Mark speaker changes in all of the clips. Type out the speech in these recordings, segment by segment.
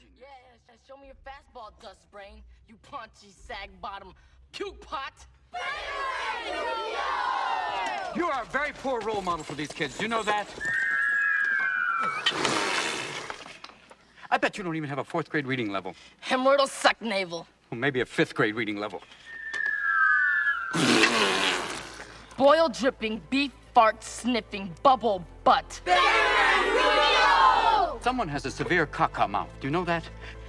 Speaker 1: genius.
Speaker 2: Yeah, yeah, show me your fastball, dust brain. You paunchy sag bottom cute pot.
Speaker 1: You are a very poor role model for these kids. Do you know that? I bet you don't even have a fourth grade reading level.
Speaker 2: Immortal suck navel.
Speaker 1: Well, maybe a fifth grade reading level.
Speaker 2: Boil dripping, beef fart sniffing, bubble butt.
Speaker 1: Someone has a severe caca mouth. Do you know that?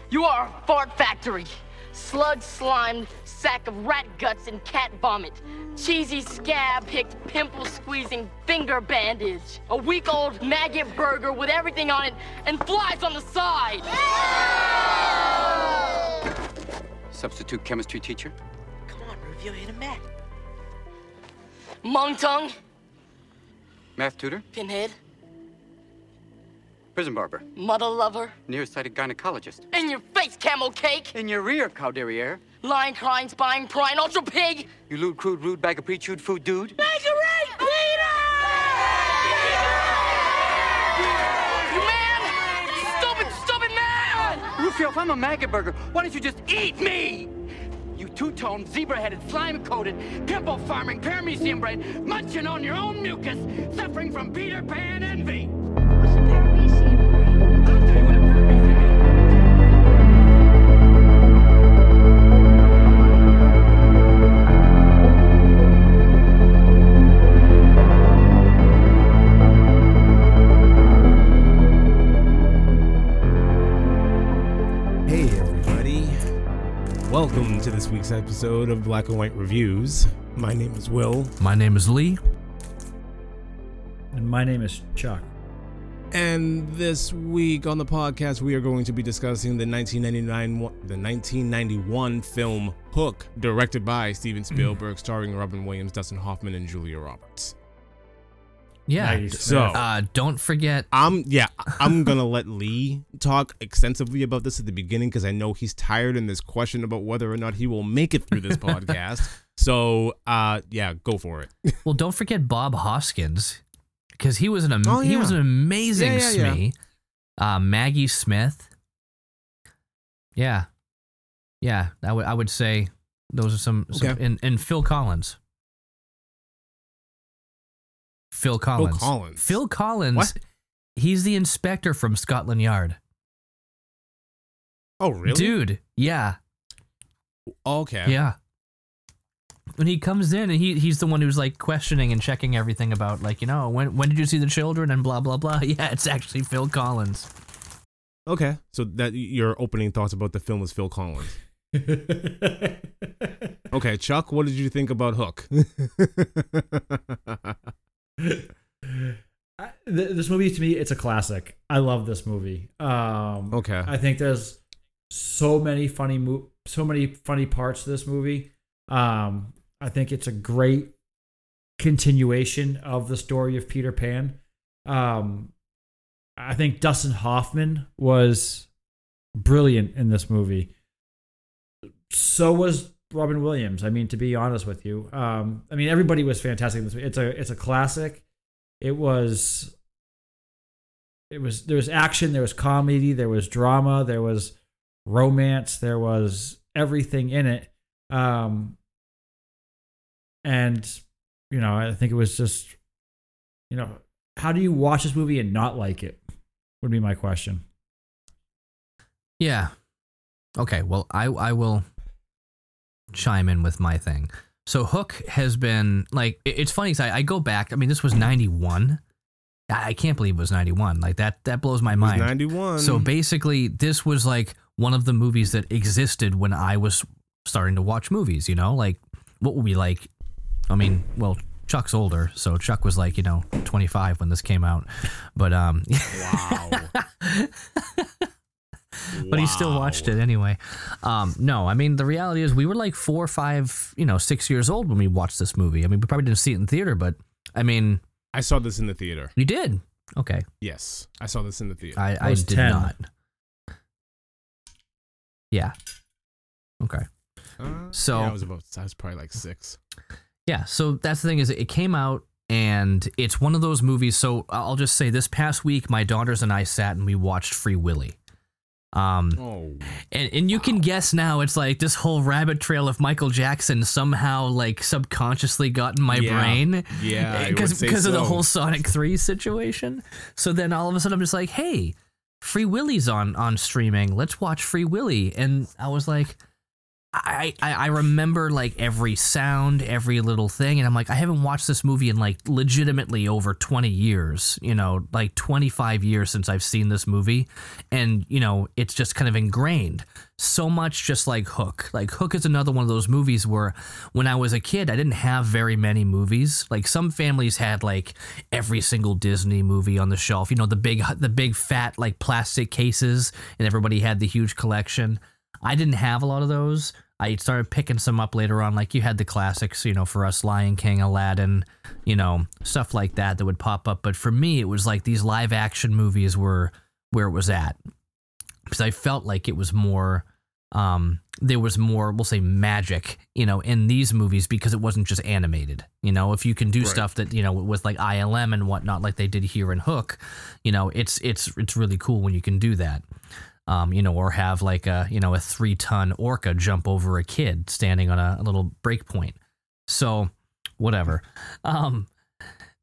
Speaker 2: You are a fart factory. Sludge slimed sack of rat guts and cat vomit. Cheesy scab picked pimple squeezing finger bandage. A week old maggot burger with everything on it and flies on the side.
Speaker 1: Substitute chemistry teacher?
Speaker 3: Come on, Rufio, hit a mat.
Speaker 2: Mung tongue,
Speaker 1: Math tutor?
Speaker 2: pinhead,
Speaker 1: Prison barber?
Speaker 2: mother lover.
Speaker 1: Nearsighted gynecologist?
Speaker 2: In your face, camel cake.
Speaker 1: In your rear, cow derriere?
Speaker 2: Line crying, spine prying, ultra pig.
Speaker 1: You lewd, crude, rude, bag of pre-chewed food dude?
Speaker 2: You man! Stupid, stupid man!
Speaker 1: Rufio, if I'm a maggot burger, why don't you just eat me? You two-toned, zebra-headed, slime-coated, pimple-farming, paramecium brain, munching on your own mucus, suffering from Peter Pan envy.
Speaker 4: Welcome to this week's episode of Black and White Reviews. My name is Will,
Speaker 5: My name is Lee.
Speaker 6: And my name is Chuck.
Speaker 4: and this week on the podcast, we are going to be discussing the 1999 the 1991 film Hook, directed by Steven Spielberg, starring Robin Williams, Dustin Hoffman, and Julia Roberts.
Speaker 5: Yeah.
Speaker 6: Nice.
Speaker 4: So-
Speaker 5: uh, don't forget.
Speaker 4: I'm yeah, I'm gonna let Lee talk extensively about this at the beginning because I know he's tired in this question about whether or not he will make it through this podcast. So, uh, yeah, go for it.
Speaker 5: Well, don't forget Bob Hoskins, because he was an am-
Speaker 4: Oh,
Speaker 5: he was an amazing
Speaker 4: Yeah, yeah, yeah.
Speaker 5: Uh, Maggie Smith. Yeah, yeah. I would I would say those are some, some
Speaker 4: Okay.
Speaker 5: and and Phil Collins. Phil Collins.
Speaker 4: Collins.
Speaker 5: Phil Collins.
Speaker 4: What?
Speaker 5: He's the inspector from Scotland Yard.
Speaker 4: Oh, really?
Speaker 5: Dude, yeah.
Speaker 4: Okay.
Speaker 5: Yeah. When he comes in and he he's the one who's like questioning and checking everything about like, you know, when when did you see the children and blah blah blah. Yeah, it's actually Phil Collins.
Speaker 4: Okay. So that your opening thoughts about the film was Phil Collins. Okay, Chuck, what did you think about Hook?
Speaker 6: I, th- this movie to me, it's a classic. I love this movie. Um,
Speaker 4: Okay.
Speaker 6: I think there's so many funny mo- so many funny parts to this movie. Um, I think it's a great continuation of the story of Peter Pan. Um, I think Dustin Hoffman was brilliant in this movie. So was Robin Williams. I mean, to be honest with you, um, I mean everybody was fantastic. this. It's a it's a classic. It was. It was there was action, there was comedy, there was drama, there was romance, there was everything in it. Um, and you know, I think it was just, you know, how do you watch this movie and not like it? Would be my question.
Speaker 5: Yeah. Okay, well I I will chime in with my thing. So Hook has been like it- it's funny 'cause I, I go back. I mean, this was ninety one. I can't believe it was ninety one. Like that that blows my mind.
Speaker 4: 91.
Speaker 5: So basically, this was like one of the movies that existed when I was starting to watch movies, you know? Like, what would we like? I mean, well, Chuck's older, so Chuck was like, you know, 25 when this came out. But, um,
Speaker 4: wow.
Speaker 5: but he still watched it anyway. Um, no, I mean, the reality is we were like four, five, you know, six years old when we watched this movie. I mean, we probably didn't see it in theater, but I mean,
Speaker 4: I saw this in the theater.
Speaker 5: you did. Okay.
Speaker 4: Yes, I saw this in the theater.
Speaker 5: I, I
Speaker 6: was
Speaker 5: did
Speaker 6: 10.
Speaker 5: not. Yeah. Okay.
Speaker 4: Uh,
Speaker 5: So-
Speaker 4: yeah, I was about. I was probably like six.
Speaker 5: Yeah, so that's the thing is it came out and it's one of those movies. So I'll just say this past week, my daughters and I sat and we watched Free Willy. Um,
Speaker 4: Oh,
Speaker 5: and, and you can guess now it's like this whole rabbit trail of Michael Jackson somehow like subconsciously got in my
Speaker 4: Yeah.
Speaker 5: brain.
Speaker 4: Yeah, I
Speaker 5: Because because of the whole Sonic 3 situation. So then all of a sudden I'm just like, hey, Free Willy's on on streaming. Let's watch Free Willy. And I was like, I, I remember like every sound, every little thing, and I'm like, I haven't watched this movie in like legitimately over 20 years, you know, like 25 years since I've seen this movie, and you know, it's just kind of ingrained. So much just like Hook. Like Hook is another one of those movies where when I was a kid, I didn't have very many movies. Like some families had like every single Disney movie on the shelf, you know, the big the big fat like plastic cases, and everybody had the huge collection. I didn't have a lot of those. I started picking some up later on. Like you had the classics, you know, for us, Lion King, Aladdin, you know, stuff like that that would pop up. But for me, it was like these live action movies were where it was at because I felt like it was more. Um, there was more, we'll say, magic, you know, in these movies because it wasn't just animated. You know, if you can do
Speaker 4: Right.
Speaker 5: stuff that you know with like ILM and whatnot, like they did here in Hook, you know, it's it's it's really cool when you can do that um, you know, or have like a you know a three ton orca jump over a kid standing on a, a little break point. So, whatever. Um,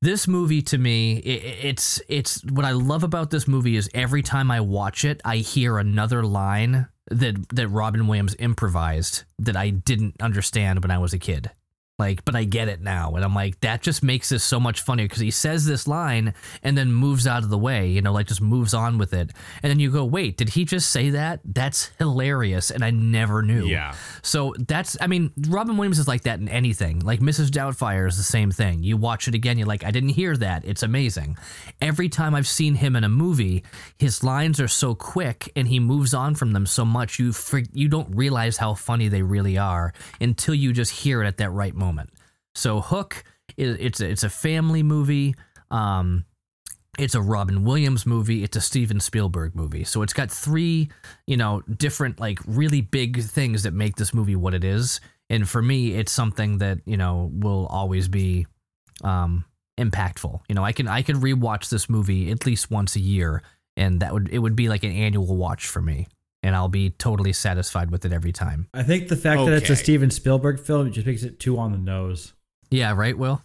Speaker 5: this movie to me, i i- it's it's what I love about this movie is every time I watch it, I hear another line that that Robin Williams improvised that I didn't understand when I was a kid. Like, but I get it now. And I'm like, that just makes this so much funnier because he says this line and then moves out of the way, you know, like just moves on with it. And then you go, wait, did he just say that? That's hilarious. And I never knew.
Speaker 4: yeah.
Speaker 5: So that's, I mean, Robin Williams is like that in anything. Like Mrs. Doubtfire is the same thing. You watch it again, you're like, I didn't hear that. It's amazing. Every time I've seen him in a movie, his lines are so quick and he moves on from them so much you fr- you don't realize how funny they really are until you just hear it at that right moment. So Hook, is it's a, it's a family movie. Um, it's a Robin Williams movie. It's a Steven Spielberg movie. So it's got three, you know, different like really big things that make this movie what it is. And for me, it's something that you know will always be um, impactful. You know, I can I can rewatch this movie at least once a year, and that would it would be like an annual watch for me, and I'll be totally satisfied with it every time.
Speaker 6: I think the fact that it's a Steven Spielberg film just makes it too on the nose.
Speaker 5: Yeah, right, Will.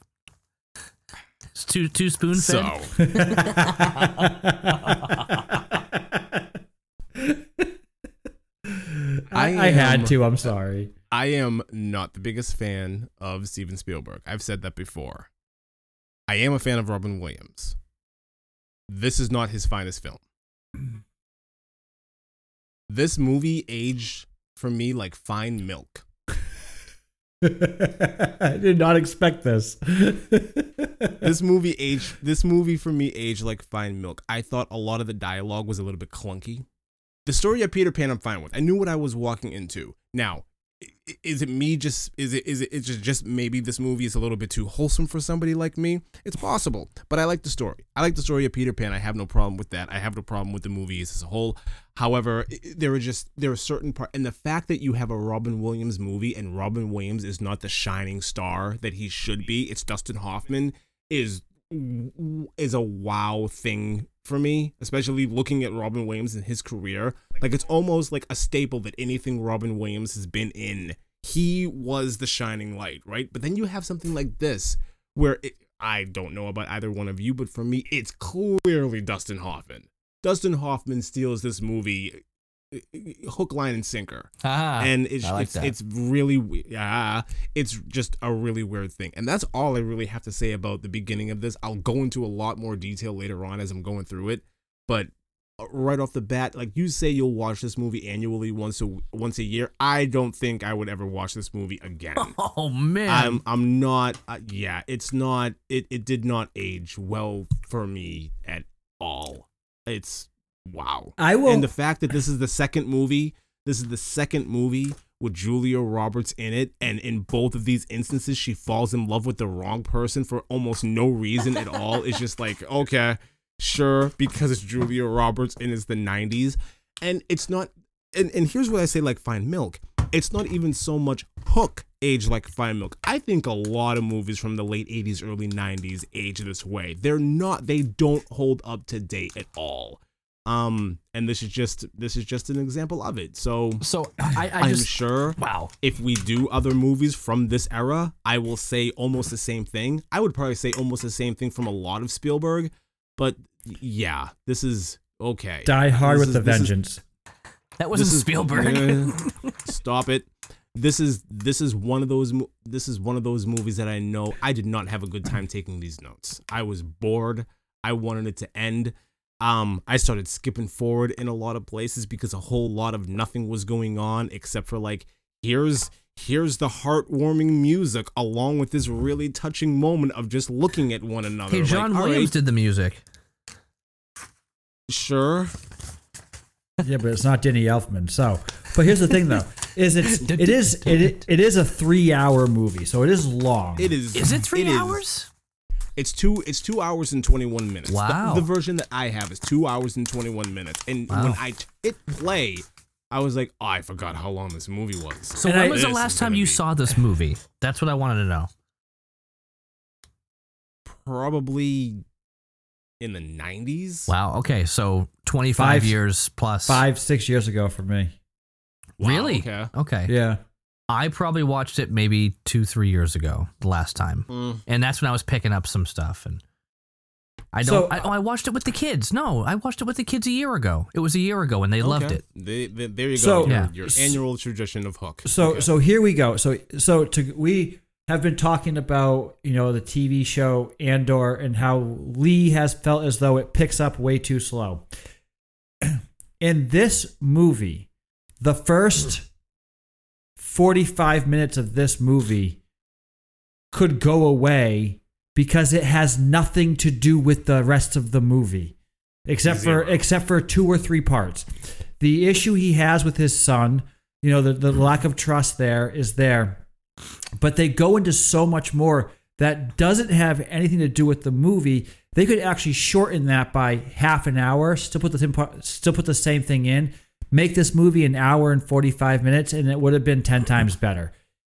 Speaker 5: It's two two spoon fed.
Speaker 4: So,
Speaker 6: I,
Speaker 4: I
Speaker 6: I had
Speaker 4: am-
Speaker 6: to. I'm sorry.
Speaker 4: I am not the biggest fan of Steven Spielberg. I've said that before. I am a fan of Robin Williams. This is not his finest film. This movie aged for me like fine milk.
Speaker 6: I did not expect this.
Speaker 4: This movie aged this movie for me aged like fine milk. I thought a lot of the dialogue was a little bit clunky. The story of Peter Pan I'm fine with. I knew what I was walking into. Now, is it me just is it is it it's just, just maybe this movie is a little bit too wholesome for somebody like me? It's possible, but I like the story. I like the story of Peter Pan. I have no problem with that. I have no problem with the movies as a whole. However, there are just there are certain part and the fact that you have a Robin Williams movie and Robin Williams is not the shining star that he should be. It's Dustin Hoffman is is a wow thing for me, especially looking at Robin Williams and his career. Like it's almost like a staple that anything Robin Williams has been in, he was the shining light, right? But then you have something like this where it, I don't know about either one of you, but for me, it's clearly Dustin Hoffman. Dustin Hoffman steals this movie hook, line, and sinker.
Speaker 5: Ah,
Speaker 4: and it's
Speaker 5: like
Speaker 4: it's, it's really yeah it's just a really weird thing. And that's all i really have to say about the beginning of this. I'll go into a lot more detail later on as i'm going through it. But uh, right off the bat like you say you'll watch this movie annually once a once a year. I don't think i would ever watch this movie again.
Speaker 5: Oh man.
Speaker 4: i'm i'm not uh, yeah it's not it it did not age well for me at all. It's wow
Speaker 6: I will.
Speaker 4: and the fact that this is the second movie, this is the second movie with Julia Roberts in it, and in both of these instances, she falls in love with the wrong person for almost no reason at all. It's just like, okay, sure, because it's Julia Roberts and it's the 90s. And it's not, and, and here's what I say like Fine Milk. It's not even so much Hook age like Fine Milk. I think a lot of movies from the late 80s, early 90s age this way. They're not, they don't hold up to date at all Um, and this is just this is just an example of it. So
Speaker 5: So I, I
Speaker 4: I'm
Speaker 5: just
Speaker 4: sure
Speaker 5: wow.
Speaker 4: if we do other movies from this era, I will say almost the same thing. I would probably say almost the same thing from a lot of Spielberg, but yeah, this is okay.
Speaker 6: Die Hard
Speaker 4: This
Speaker 6: with
Speaker 4: is-
Speaker 6: a
Speaker 4: this is-
Speaker 6: vengeance.
Speaker 5: That wasn't
Speaker 4: is-
Speaker 5: Spielberg.
Speaker 4: Stop it. This is this is one of those this is one of those movies that I know I did not have a good time taking these notes. I was bored. I wanted it to end. Um, I started skipping forward in a lot of places because a whole lot of nothing was going on except for like here's here's the heartwarming music along with this really touching moment of just looking at one another.
Speaker 5: hey, John
Speaker 4: all
Speaker 5: Williams
Speaker 4: right,
Speaker 5: did the music.
Speaker 4: sure.
Speaker 6: Yeah, but it's not Danny Elfman. So, but here's the thing though, is it's it is it it is a three hour movie, so it is long.
Speaker 4: It is.
Speaker 5: Is it three
Speaker 4: is.
Speaker 5: hours?
Speaker 4: It's two. It's two hours and twenty one minutes. The-
Speaker 5: Wow.
Speaker 4: The, version that I have is two hours and twenty one minutes. And when I hit play, I was like, oh, I forgot how long this movie was.
Speaker 5: So
Speaker 6: And
Speaker 5: when
Speaker 6: I-
Speaker 5: was the last time you
Speaker 4: be-
Speaker 5: saw this movie? That's what I wanted to know.
Speaker 4: Probably in the nineties.
Speaker 5: Wow. Okay. So 25 years plus.
Speaker 6: Five six years ago for me.
Speaker 5: Really?
Speaker 4: Okay.
Speaker 5: Okay.
Speaker 6: Yeah.
Speaker 5: I probably watched it maybe two, three years ago, the last time,
Speaker 4: Mm.
Speaker 5: and that's when I was picking up some stuff. And I
Speaker 6: So-
Speaker 5: don't. I, oh, I watched it with the kids. No, I watched it with the kids a year ago. It was a year ago, and they loved it.
Speaker 4: They- they- there you
Speaker 6: So-
Speaker 4: go. Your,
Speaker 5: Yeah.
Speaker 4: your annual tradition of Hook.
Speaker 6: So
Speaker 4: Okay.
Speaker 6: so here we go. So so to we have been talking about you know the TV show Andor and how Lee has felt as though it picks up way too slow. In this movie, the first 45 minutes of this movie could go away because it has nothing to do with the rest of the movie except for except for two or three parts. The issue he has with his son, you know, the, the mm-hmm. lack of trust there is there. But they go into so much more that doesn't have anything to do with the movie. They could actually shorten that by half an hour, still put the same still put the same thing in, make this movie an hour and 45 minutes and it would have been 10 times better.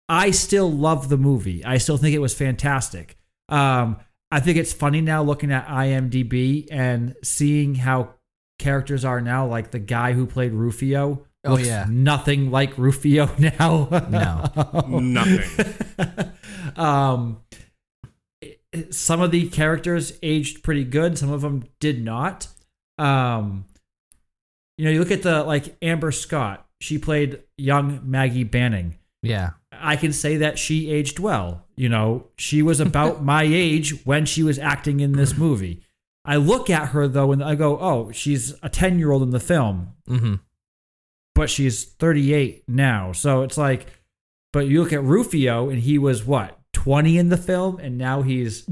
Speaker 6: I still love the movie. I still think it was fantastic. Um, I think it's funny now looking at IMDb and seeing how characters are now. Like the guy who played Rufio
Speaker 5: Oh,
Speaker 6: looks
Speaker 5: yeah.
Speaker 6: nothing like Rufio now.
Speaker 5: No.
Speaker 4: Nothing.
Speaker 6: um, it- it- some of the characters aged pretty good. Some of them did not. Um, you know, you look at the like Amber Scott. She played young Maggie Banning.
Speaker 5: Yeah.
Speaker 6: I can say that she aged well. You know, she was about my age when she was acting in this movie. I look at her though and I go, "Oh, she's a 10-year-old in the film,
Speaker 5: Mm-hmm.
Speaker 6: but she's 38 now." So it's like but you look at Rufio and he was what? 20 in the film and now he's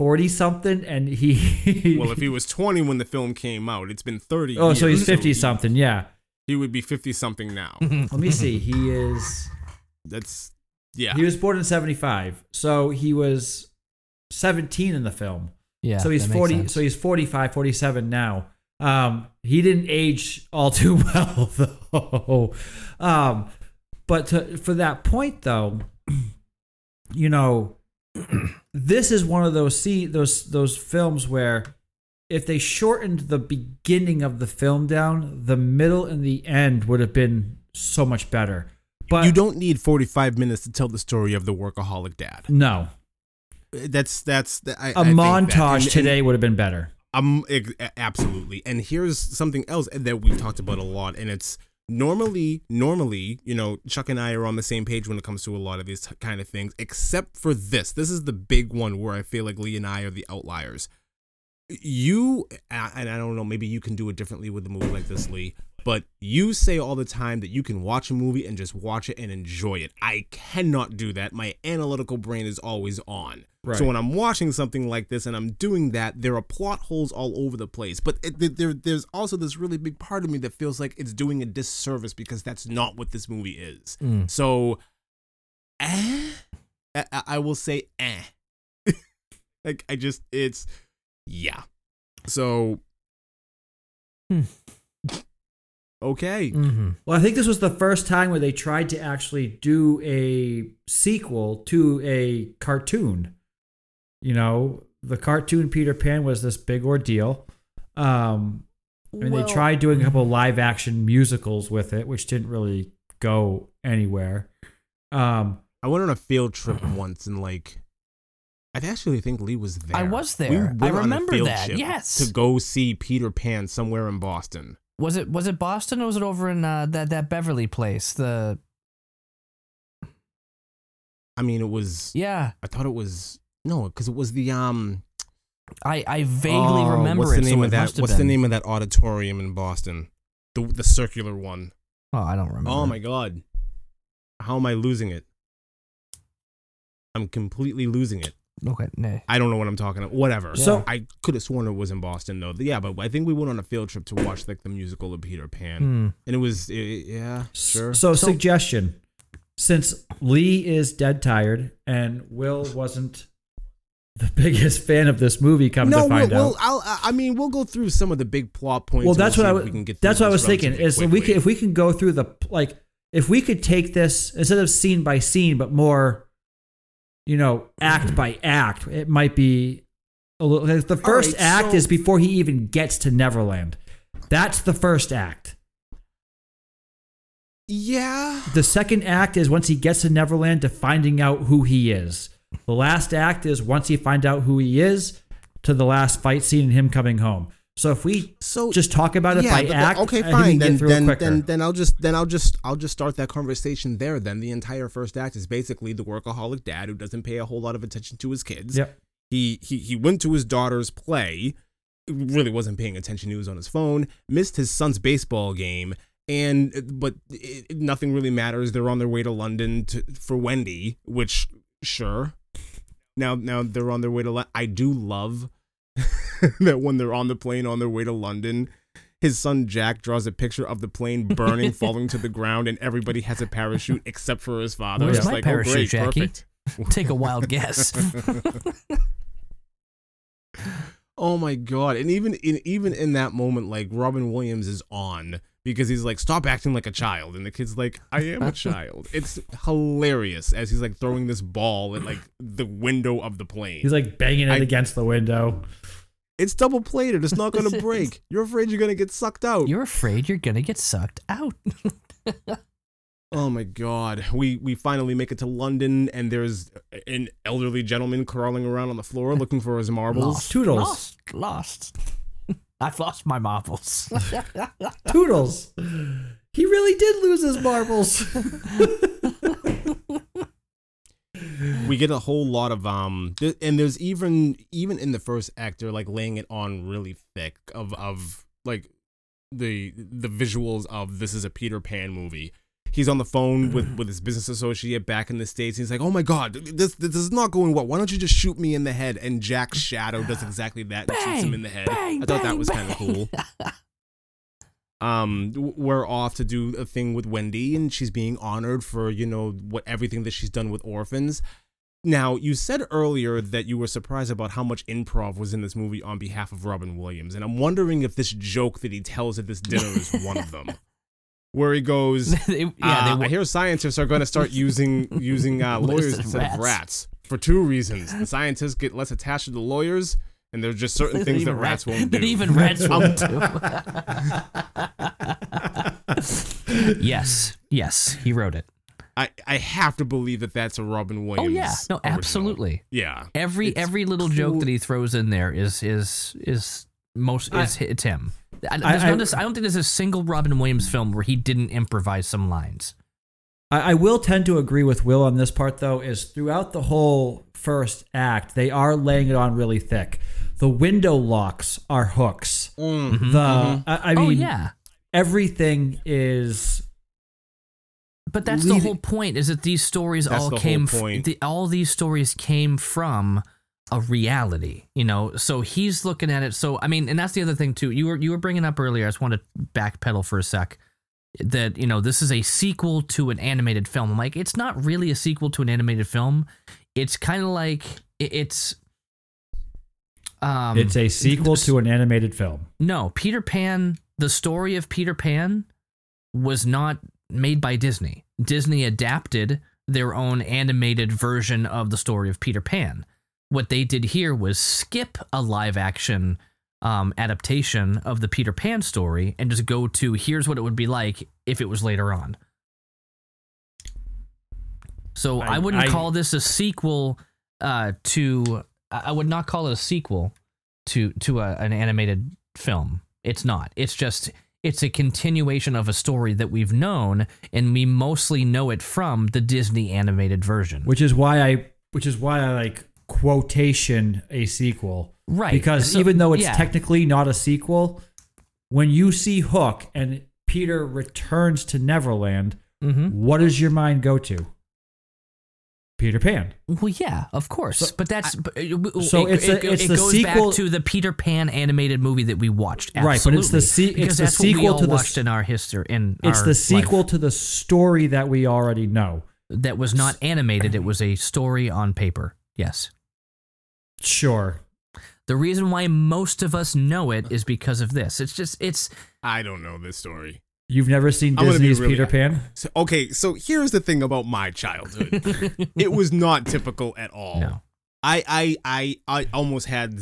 Speaker 6: 40 something and he
Speaker 4: well, if he was 20 when the film came out, it's been 30
Speaker 6: Oh, so he's 50
Speaker 4: he-
Speaker 6: something, yeah.
Speaker 4: He would be 50 something now.
Speaker 6: Let me see. He is
Speaker 4: That's yeah.
Speaker 6: he was born in 75. So he was 17 in the film.
Speaker 5: Yeah.
Speaker 6: so he's 40 so he's 45 47 now um he didn't age all too well though um but to, for that point though you know this is one of those see those those films where if they shortened the beginning of the film down the middle and the end would have been so much better but
Speaker 4: you don't need 45 minutes to tell the story of the workaholic dad.
Speaker 6: no
Speaker 4: That's that's I,
Speaker 6: a
Speaker 4: I
Speaker 6: montage
Speaker 4: And- and-
Speaker 6: today would have been better
Speaker 4: Um, absolutely. And here's something else that we've talked about a lot, and it's normally, normally, you know, Chuck and I are on the same page when it comes to a lot of these kind of things, except for this. This is the big one where I feel like Lee and I are the outliers. You, and I don't know, maybe you can do it differently with a movie like this, Lee, but you say all the time that you can watch a movie and just watch it and enjoy it. I cannot do that. My analytical brain is always on.
Speaker 6: Right.
Speaker 4: So when I'm watching something like this and I'm doing that, there are plot holes all over the place. But it, there- there, there's also this really big part of me that feels like it's doing a disservice because that's not what this movie is.
Speaker 5: Mm.
Speaker 4: So, eh, I, I- I will say eh. like I just, it's, yeah. So,
Speaker 5: Hmm.
Speaker 4: Okay.
Speaker 5: Mm-hmm.
Speaker 6: Well, I think this was the first time where they tried to actually do a sequel to a cartoon. You know, the cartoon Peter Pan was this big ordeal. Um, I mean,
Speaker 5: Well-
Speaker 6: they tried doing a couple live action musicals with it, which didn't really go anywhere. Um,
Speaker 4: I went on a field trip once and like I actually think Lee was there.
Speaker 5: I was
Speaker 4: We
Speaker 5: there.
Speaker 4: went
Speaker 5: I
Speaker 4: on a
Speaker 5: remember
Speaker 4: field
Speaker 5: that,
Speaker 4: trip
Speaker 5: yes.
Speaker 4: To go see Peter Pan somewhere in Boston.
Speaker 5: Was it was it Boston or was it over in uh, that that Beverly place? The
Speaker 4: I mean, it was.
Speaker 5: yeah,
Speaker 4: I thought it was no, because it was the um.
Speaker 5: I I vaguely
Speaker 4: oh,
Speaker 5: remember
Speaker 4: What's the
Speaker 5: it.
Speaker 4: name
Speaker 5: so
Speaker 4: of that? What's the name of that auditorium in Boston? The the circular one.
Speaker 5: Oh, I don't remember.
Speaker 4: Oh my god. How am I losing it? I'm completely losing it.
Speaker 5: Okay, nah.
Speaker 4: I don't know what I'm talking about. Whatever.
Speaker 6: So-
Speaker 4: I could have sworn it was in Boston though. Yeah, but I think we went on a field trip to watch like the musical of Peter Pan,
Speaker 5: Hmm.
Speaker 4: and it was eh, yeah, sure.
Speaker 6: So,
Speaker 5: So-
Speaker 6: suggestion: since Lee is dead tired and Will wasn't the biggest fan of this movie, come
Speaker 4: no,
Speaker 6: to find
Speaker 4: we'll,
Speaker 6: out.
Speaker 4: we'll, I I mean, we'll go through some of the big plot points.
Speaker 6: well, that's
Speaker 4: we'll
Speaker 6: what I was.
Speaker 4: if we
Speaker 6: That's what I was thinking. Is we
Speaker 4: quickly.
Speaker 6: can, if we can go through the like, if we could take this instead of scene by scene, but more, you know, act by act, it might be a little. The first
Speaker 4: right,
Speaker 6: act
Speaker 4: so-
Speaker 6: is before he even gets to Neverland. That's the first act.
Speaker 4: yeah.
Speaker 6: The second act is once he gets to Neverland to finding out who he is. The last act is once he finds out who he is to the last fight scene and him coming home. So if we
Speaker 4: So
Speaker 6: just talk about it
Speaker 4: yeah,
Speaker 6: by act,
Speaker 4: okay,
Speaker 6: I think we
Speaker 4: fine. Then,
Speaker 6: get through it
Speaker 4: then, then, then I'll just, then I'll just, I'll just start that conversation there. Then the entire first act is basically the workaholic dad who doesn't pay a whole lot of attention to his kids.
Speaker 6: Yep.
Speaker 4: He he he went to his daughter's play, really wasn't paying attention. He was on his phone. Missed his son's baseball game, and but it, nothing really matters. They're on their way to London to, for Wendy, which sure. Now now they're on their way to. I do love that when they're on the plane on their way to London. His son Jack draws a picture of the plane burning, falling to the ground, and everybody has a parachute except for his father.
Speaker 5: Where's
Speaker 4: It's
Speaker 5: my
Speaker 4: like, oh,
Speaker 5: parachute,
Speaker 4: oh, great,
Speaker 5: Jackie?
Speaker 4: perfect.
Speaker 5: Take a wild guess.
Speaker 4: Oh my god! And even in even in that moment, like Robin Williams is on because he's like, "Stop acting like a child," and the kid's like, "I am a child." It's hilarious as he's like throwing this ball at like the window of the plane.
Speaker 6: He's like banging it
Speaker 4: I-
Speaker 6: against the window.
Speaker 4: It's double plated. It's not gonna break. You're afraid you're gonna get sucked out.
Speaker 5: You're afraid you're gonna get sucked out.
Speaker 4: Oh my god. We we finally make it to London and there's an elderly gentleman crawling around on the floor looking for his marbles.
Speaker 5: Lost.
Speaker 6: Toodles.
Speaker 5: Lost. Lost. I've lost my marbles.
Speaker 6: Toodles. He really did lose his marbles.
Speaker 4: We get a whole lot of um th- and there's even even in the first act they're like laying it on really thick of of like the the visuals of this is a Peter Pan movie. He's on the phone with with his business associate back in the states. He's like, "Oh my god, this this is not going well. Why don't you just shoot me in the head?" And Jack's shadow does exactly that and shoots him in the head.
Speaker 5: bang,
Speaker 4: I thought that was kind of cool. um we're off to do a thing with Wendy and she's being honored for you know what everything that she's done with orphans now you said earlier that you were surprised about how much improv was in this movie on behalf of Robin Williams and I'm wondering if this joke that he tells at this dinner is one of them where he goes
Speaker 5: They- yeah,
Speaker 4: uh,
Speaker 5: they
Speaker 4: I hear scientists are going to start using using uh, lawyers instead of
Speaker 5: rats.
Speaker 4: rats for two reasons the scientists get less attached to the lawyers and there's just certain things that
Speaker 5: even
Speaker 4: rats won't do
Speaker 5: That even rats won't do. yes, yes, he wrote it.
Speaker 4: I, I have to believe that that's a Robin Williams.
Speaker 5: Oh yeah, no,
Speaker 4: original.
Speaker 5: absolutely.
Speaker 4: Yeah.
Speaker 5: Every
Speaker 4: It's
Speaker 5: every little
Speaker 4: cool.
Speaker 5: joke that he throws in there is is is most
Speaker 6: I-
Speaker 5: is it's him. I,
Speaker 6: I-
Speaker 5: there's
Speaker 6: I-
Speaker 5: no, this, I don't think there's a single Robin Williams film where he didn't improvise some lines.
Speaker 6: I, I will tend to agree with Will on this part, though, is throughout the whole first act, they are laying it on really thick. The window locks are hooks.
Speaker 4: Mm.
Speaker 6: The I, I mean,
Speaker 5: oh yeah,
Speaker 6: everything is
Speaker 5: but that's the whole point. Is that these stories all
Speaker 4: the
Speaker 5: came f- the, all these stories came from a reality, you know. So he's looking at it. So I mean, and that's the other thing too. You were you were bringing up earlier. I just want to backpedal for a sec. That you know this is a sequel to an animated film. I'm like, it's not really a sequel to an animated film. It's kind of like it- it's. Um,
Speaker 6: it's a sequel to an animated film.
Speaker 5: no, Peter Pan, the story of Peter Pan was not made by Disney. Disney adapted their own animated version of the story of Peter Pan. What they did here was skip a live action um, adaptation of the Peter Pan story and just go to here's what it would be like if it was later on. So I,
Speaker 6: I-
Speaker 5: wouldn't
Speaker 6: I-
Speaker 5: call this a sequel uh, to. I would not call it a sequel to to a, an animated film. It's not. It's just it's a continuation of a story that we've known, and we mostly know it from the Disney animated version.
Speaker 6: which is why I which is why I like quotation a sequel.
Speaker 5: Right.
Speaker 6: Because
Speaker 5: So-
Speaker 6: even though it's
Speaker 5: yeah.
Speaker 6: technically not a sequel, when you see Hook and Peter returns to Neverland,
Speaker 5: Mhm.
Speaker 6: what does your mind go to? Peter Pan.
Speaker 5: Well, yeah, of course, but that's but, uh,
Speaker 6: So
Speaker 5: it,
Speaker 6: it's a-
Speaker 5: it,
Speaker 6: it's
Speaker 5: it
Speaker 6: the
Speaker 5: goes
Speaker 6: sequel-
Speaker 5: back to the Peter Pan animated movie that we watched.
Speaker 6: Right, but it's the se- it's the
Speaker 5: that's we
Speaker 6: sequel
Speaker 5: all
Speaker 6: to the
Speaker 5: watched
Speaker 6: s-
Speaker 5: in our history. In
Speaker 6: It's
Speaker 5: our
Speaker 6: the sequel
Speaker 5: life.
Speaker 6: to the story that we already know.
Speaker 5: that was not animated; it was a story on paper. Yes.
Speaker 6: Sure.
Speaker 5: The reason why most of us know it is because of this. It's just it's
Speaker 4: I don't know this story.
Speaker 6: You've never seen
Speaker 4: I'm gonna be
Speaker 6: Disney's
Speaker 4: really-
Speaker 6: Peter Pan?
Speaker 4: So, okay, so here's the thing about my childhood. it was not typical at all.
Speaker 5: no.
Speaker 4: I I I I almost had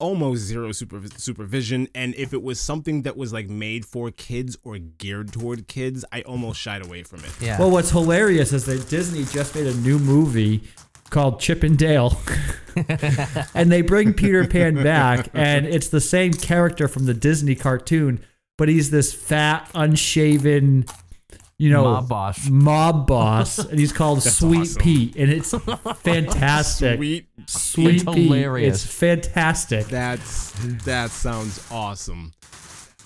Speaker 4: almost zero super, supervision and if it was something that was like made for kids or geared toward kids, I almost shied away from it.
Speaker 5: Yeah.
Speaker 6: Well, what's hilarious is that Disney just made a new movie called Chip and Dale. and they bring Peter Pan back, and it's the same character from the Disney cartoon, but he's this fat, unshaven, you know,
Speaker 5: Mob boss.
Speaker 6: mob boss, and he's called
Speaker 4: That's
Speaker 6: Sweet
Speaker 4: awesome.
Speaker 6: Pete, and it's fantastic.
Speaker 4: Sweet.
Speaker 6: Sweet
Speaker 5: It's
Speaker 6: Pete,
Speaker 5: hilarious.
Speaker 6: it's fantastic.
Speaker 4: That's that sounds awesome.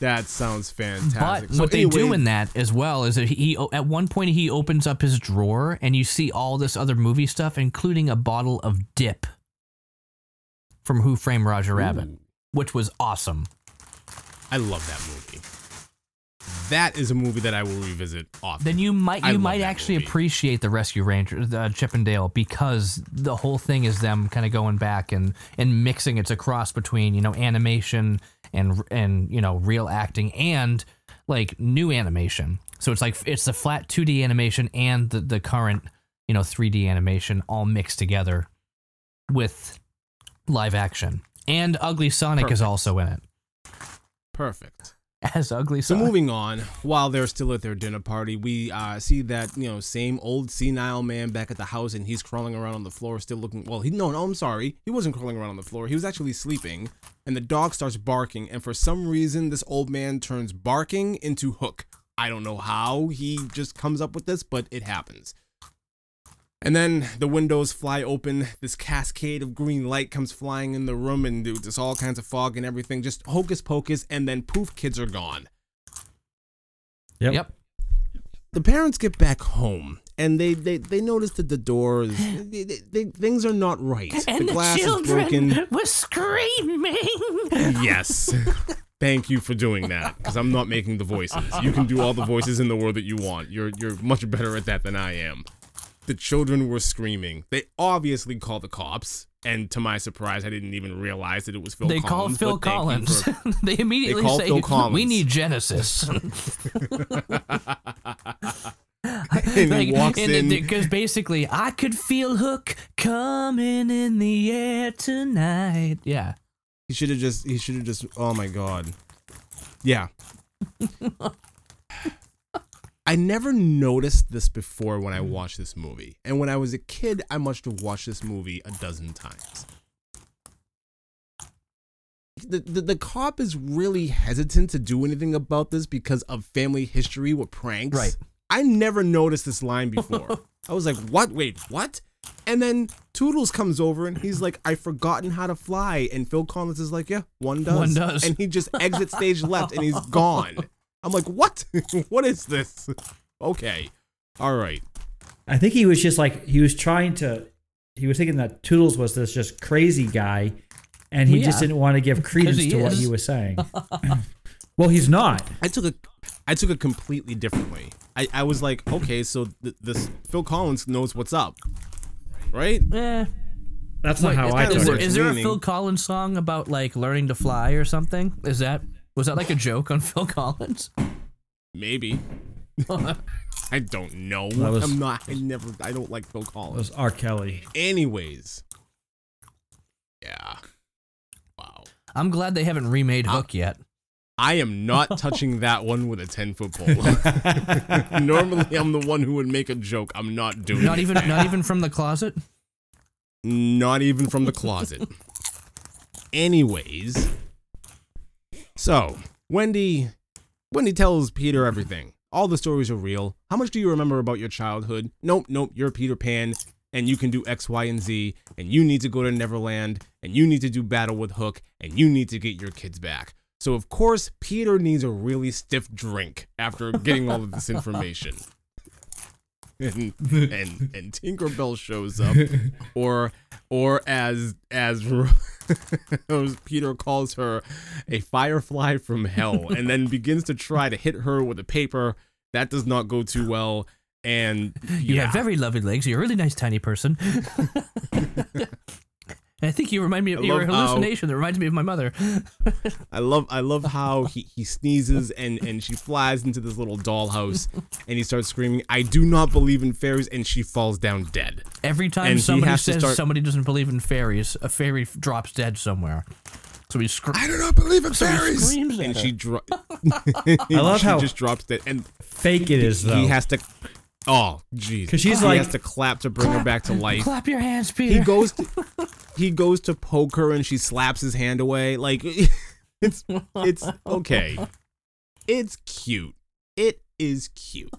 Speaker 4: That sounds fantastic.
Speaker 5: But
Speaker 4: So
Speaker 5: what they do in that as well is that he at one point he opens up his drawer and you see all this other movie stuff, including a bottle of dip from Who Framed Roger Rabbit,
Speaker 4: Ooh.
Speaker 5: which was awesome.
Speaker 4: I love that movie. That is a movie that I will revisit often.
Speaker 5: Then you might
Speaker 4: I
Speaker 5: you might actually
Speaker 4: movie.
Speaker 5: appreciate the Rescue Rangers, the uh, Chip and Dale, because the whole thing is them kind of going back and and mixing. It's a cross between you know animation and and you know real acting and like new animation. So it's like it's the flat 2D animation and the the current you know 3D animation all mixed together with live action. And Ugly Sonic is also in it
Speaker 4: Perfect.
Speaker 5: as Ugly
Speaker 4: So moving on, while they're still at their dinner party, we uh, see that you know same old senile man back at the house, and he's crawling around on the floor, still looking. Well, he no, no, I'm sorry, he wasn't crawling around on the floor. He was actually sleeping, and the dog starts barking, and for some reason, this old man turns barking into Hook. I don't know how he just comes up with this, but it happens. And then the windows fly open. This cascade of green light comes flying in the room, and dude, there's all kinds of fog and everything. Just hocus pocus, and then poof, kids are gone.
Speaker 6: Yep.
Speaker 5: Yep.
Speaker 4: the parents get back home and they they, they notice that the doors they, they, they- things are not right the glass is broken
Speaker 5: were screaming.
Speaker 4: yes thank you for doing that because i'm not making the voices you can do all the voices in the world that you want you're you're much better at that than i am the children were screaming they obviously called the cops and to my surprise i didn't even realize that it was phil
Speaker 5: they
Speaker 4: collins
Speaker 5: called Phil
Speaker 4: but thank you
Speaker 5: Collins.
Speaker 4: for-
Speaker 5: they immediately
Speaker 4: called
Speaker 5: say. "We need Genesis."
Speaker 4: and he walks in
Speaker 5: because basically, I could feel Hook coming in the air tonight. Yeah,
Speaker 4: He should have just. He should have just. Oh my god. Yeah. I never noticed this before when I mm. watched this movie, and when I was a kid, I must have watched this movie a dozen times. The, the the cop is really hesitant to do anything about this because of family history with pranks.
Speaker 5: Right.
Speaker 4: I never noticed this line before. I was like, "What? Wait, what?" And then Toodles comes over and he's like, "I've forgotten how to fly." And Phil Collins is like, "Yeah, one does."
Speaker 5: One does.
Speaker 4: And he just exits stage left and he's gone. I'm like, "What? what is this?" Okay, all right.
Speaker 6: I think he was just like he was trying to. He was thinking that Toodles was this just crazy guy, and he
Speaker 5: Well,
Speaker 6: just didn't want to give credence
Speaker 5: he
Speaker 6: to what he was saying. well, he's not.
Speaker 4: I took a, I took it completely differently. I, I was like, okay, so th- this Phil Collins knows what's up, right?
Speaker 5: eh.
Speaker 6: That's not
Speaker 5: Wait,
Speaker 6: how
Speaker 5: is,
Speaker 6: I
Speaker 4: that
Speaker 6: took
Speaker 5: is there, is there a Phil Collins song about like learning to fly or something? Is that was that like a joke on Phil Collins?
Speaker 4: Maybe. I don't know.
Speaker 6: Was-
Speaker 4: I'm not. I never. I don't like Phil
Speaker 6: It
Speaker 4: Collins.
Speaker 6: was R. Kelly.
Speaker 4: Anyways. Yeah. Wow.
Speaker 5: I'm glad they haven't remade Hook yet.
Speaker 4: I am not touching that one with a 10 foot pole. Normally, I'm the one who would make a joke. I'm not doing
Speaker 5: Not
Speaker 4: it.
Speaker 5: even not even from the closet.
Speaker 4: Not even from the closet. Anyways, so Wendy, Wendy tells Peter everything. All the stories are real. How much do you remember about your childhood? Nope, nope. You're Peter Pan, and you can do X, Y, and Z, and you need to go to Neverland, and you need to do battle with Hook, and you need to get your kids back. So of course, Peter needs a really stiff drink after getting all of this information. And, and and Tinkerbell shows up, or or as as as Peter calls her a firefly from hell, and then begins to try to hit her with a paper. That does not go too well, and
Speaker 5: You have very lovely legs. You're a really nice tiny person. And I think you remind me of
Speaker 4: I
Speaker 5: your
Speaker 4: love how-
Speaker 5: hallucination that reminds me of my mother.
Speaker 4: I love I love how he, he sneezes and and she flies into this little dollhouse and he starts screaming, "I do not believe in fairies," and she falls down dead.
Speaker 5: Every time
Speaker 4: And
Speaker 5: somebody says
Speaker 4: start-
Speaker 5: somebody doesn't believe in fairies, a fairy drops dead somewhere. So he screams.
Speaker 4: I do not believe in
Speaker 5: So he
Speaker 4: fairies.
Speaker 5: screams at
Speaker 4: and
Speaker 5: her.
Speaker 4: she dro-
Speaker 6: I love
Speaker 4: she
Speaker 6: how-
Speaker 4: just drops dead and
Speaker 6: Fake it is though.
Speaker 4: he has to. Oh, jeez.
Speaker 6: 'Cause she's
Speaker 4: he
Speaker 6: like-
Speaker 4: has to clap to bring her back to life.
Speaker 5: Clap your hands, Peter.
Speaker 4: He goes to he goes to poke her and she slaps his hand away. Like it's it's okay. It's cute. It is cute.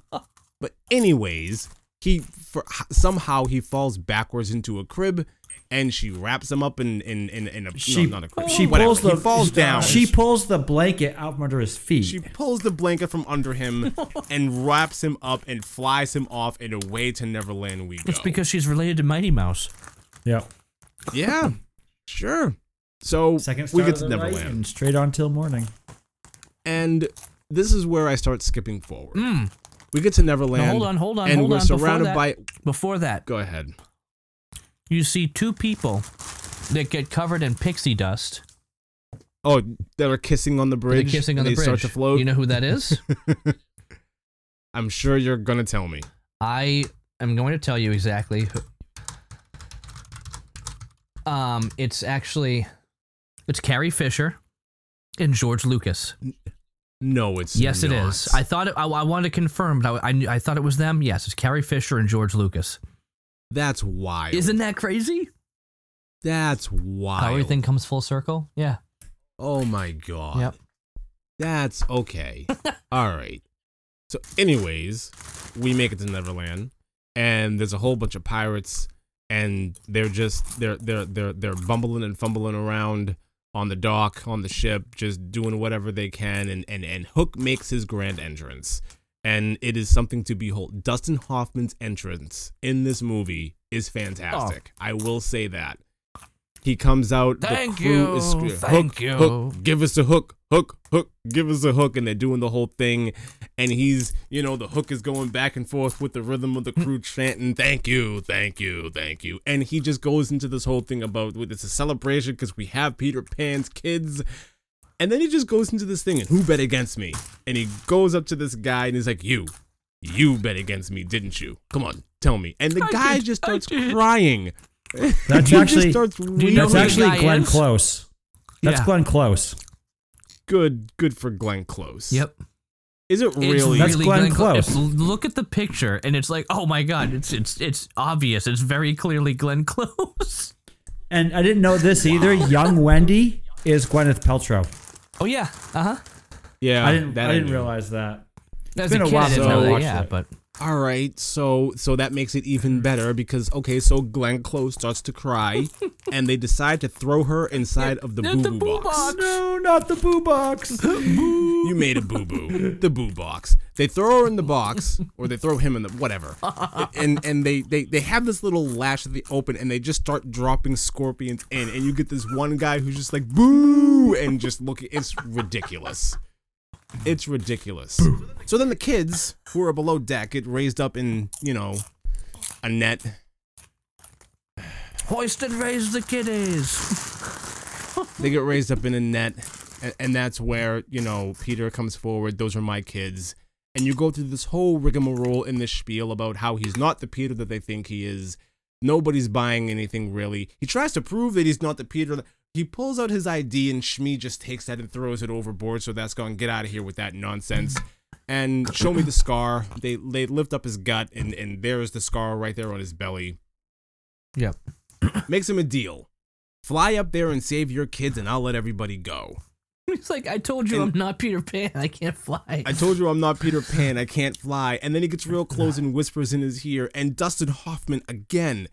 Speaker 4: But anyways, he for somehow he falls backwards into a crib and she wraps him up in in in, in a
Speaker 6: she
Speaker 4: no, not a crib.
Speaker 6: she
Speaker 4: whatever.
Speaker 6: pulls the
Speaker 4: he falls down.
Speaker 6: She pulls the blanket out from under his feet.
Speaker 4: She pulls the blanket from under him and wraps him up and flies him off in a way to Neverland we go.
Speaker 5: It's because she's related to Mighty Mouse.
Speaker 6: yeah.
Speaker 4: yeah, sure. So
Speaker 6: Second
Speaker 4: we get to Neverland.
Speaker 6: and straight on till morning.
Speaker 4: And this is where I start skipping forward.
Speaker 5: Mm.
Speaker 4: We get to Neverland.
Speaker 5: Now, hold on, hold on,
Speaker 4: and
Speaker 5: hold
Speaker 4: we're
Speaker 5: on. Before
Speaker 4: surrounded
Speaker 5: that-
Speaker 4: by.
Speaker 5: Before that,
Speaker 4: Go ahead.
Speaker 5: You see two people that get covered in pixie dust.
Speaker 4: Oh, that are kissing on the
Speaker 5: They're
Speaker 4: bridge.
Speaker 5: kissing on the
Speaker 4: they
Speaker 5: bridge.
Speaker 4: start to float.
Speaker 5: You know who that is?
Speaker 4: I'm sure you're gonna tell me.
Speaker 5: I am going to tell you exactly. Who, um, it's actually it's Carrie Fisher and George Lucas.
Speaker 4: No, it's
Speaker 5: Yes, it
Speaker 4: not.
Speaker 5: is. I thought it, I, I wanted to confirm, but I, I I thought it was them. Yes, it's Carrie Fisher and George Lucas.
Speaker 4: That's wild.
Speaker 5: Isn't that crazy?
Speaker 4: That's wild.
Speaker 5: How everything comes full circle. Yeah.
Speaker 4: Oh my god.
Speaker 5: Yep.
Speaker 4: That's okay. All right. So, anyways, we make it to Neverland, and there's a whole bunch of pirates, and they're just they're they're they're they're bumbling and fumbling around on the dock on the ship, just doing whatever they can, and and and Hook makes his grand entrance, and it is something to behold. Dustin Hoffman's entrance in this movie is fantastic. Oh. I will say that. He comes out.
Speaker 5: Thank
Speaker 4: the crew is
Speaker 5: you,
Speaker 4: screaming,
Speaker 5: thank
Speaker 4: hook,
Speaker 5: you."
Speaker 4: Hook, give us a hook, hook, hook, give us a hook, and they're doing the whole thing, and he's, you know, the hook is going back and forth with the rhythm of the crew chanting, "Thank you, thank you, thank you," and he just goes into this whole thing about it's a celebration because we have Peter Pan's kids. And then he just goes into this thing and who bet against me? And he goes up to this guy and he's like, You, you bet against me, didn't you? Come on, tell me. And the
Speaker 5: I
Speaker 4: guy
Speaker 5: did,
Speaker 4: just starts crying.
Speaker 6: That's
Speaker 4: He
Speaker 6: actually
Speaker 4: just starts
Speaker 5: you know
Speaker 6: that's actually Glenn
Speaker 5: is?
Speaker 6: Close. That's
Speaker 5: Yeah.
Speaker 6: Glenn Close.
Speaker 4: good. Good for Glenn Close.
Speaker 5: Yep.
Speaker 4: Is it
Speaker 5: It's
Speaker 4: really?
Speaker 6: That's Glenn
Speaker 5: Clo-
Speaker 6: Close.
Speaker 5: it's- look at the picture, and it's like, oh my god, it's it's it's obvious. It's very clearly Glenn Close.
Speaker 6: And I didn't know this either. Young Wendy is Gwyneth Paltrow.
Speaker 5: Oh yeah. Uh huh.
Speaker 4: yeah,
Speaker 6: I didn't.
Speaker 4: that
Speaker 6: I didn't
Speaker 4: knew.
Speaker 6: realize that.
Speaker 5: As
Speaker 6: been
Speaker 5: a
Speaker 6: a
Speaker 5: kid,
Speaker 6: while
Speaker 5: I didn't
Speaker 4: since I
Speaker 5: know that.
Speaker 6: watched
Speaker 5: Yeah,
Speaker 6: it.
Speaker 5: but
Speaker 4: All right, so so that makes it even better because okay, so Glenn Close starts to cry, and they decide to throw her inside of the
Speaker 5: The
Speaker 4: boo boo
Speaker 5: boo
Speaker 4: box.
Speaker 5: box.
Speaker 6: No, not the boo box. boo.
Speaker 4: You made a boo boo. The boo box. They throw her in the box, or they throw him in the whatever. And and they they they have this little latch that they open, and they just start dropping scorpions in, and you get this one guy who's just like boo, and just looking. It's ridiculous. It's ridiculous. So then the kids who are below deck get raised up in you know a net.
Speaker 5: hoist and raise the kiddies.
Speaker 4: they get raised up in a net and, and that's where you know peter comes forward those are my kids and you go through this whole rigmarole in this spiel about how he's not the peter that they think he is nobody's buying anything really he tries to prove that he's not the peter that, he pulls out his ID and Smee just takes that and throws it overboard. So that's going, get out of here with that nonsense. And show me the scar. They they lift up his gut and and there's the scar right there on his belly.
Speaker 5: Yep.
Speaker 4: Makes him a deal. Fly up there and save your kids, and I'll let everybody go.
Speaker 5: He's like, I told you
Speaker 4: And-
Speaker 5: I'm not Peter Pan. I can't fly.
Speaker 4: I told you I'm not Peter Pan. I can't fly. And then he gets real close and whispers in his ear. And Dustin Hoffman again,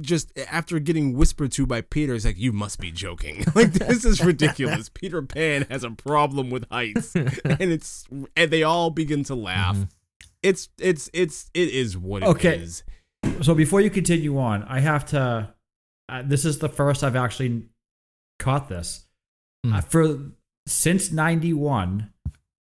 Speaker 4: just after getting whispered to by Peter, is like, "You must be joking. like this is ridiculous. Peter Pan has a problem with heights." and it's and they all begin to laugh. It's it's it's it is what it is.
Speaker 6: Okay. So before you continue on, I have to. Uh, this is the first I've actually caught this.
Speaker 5: Hmm.
Speaker 6: Uh, for since '91,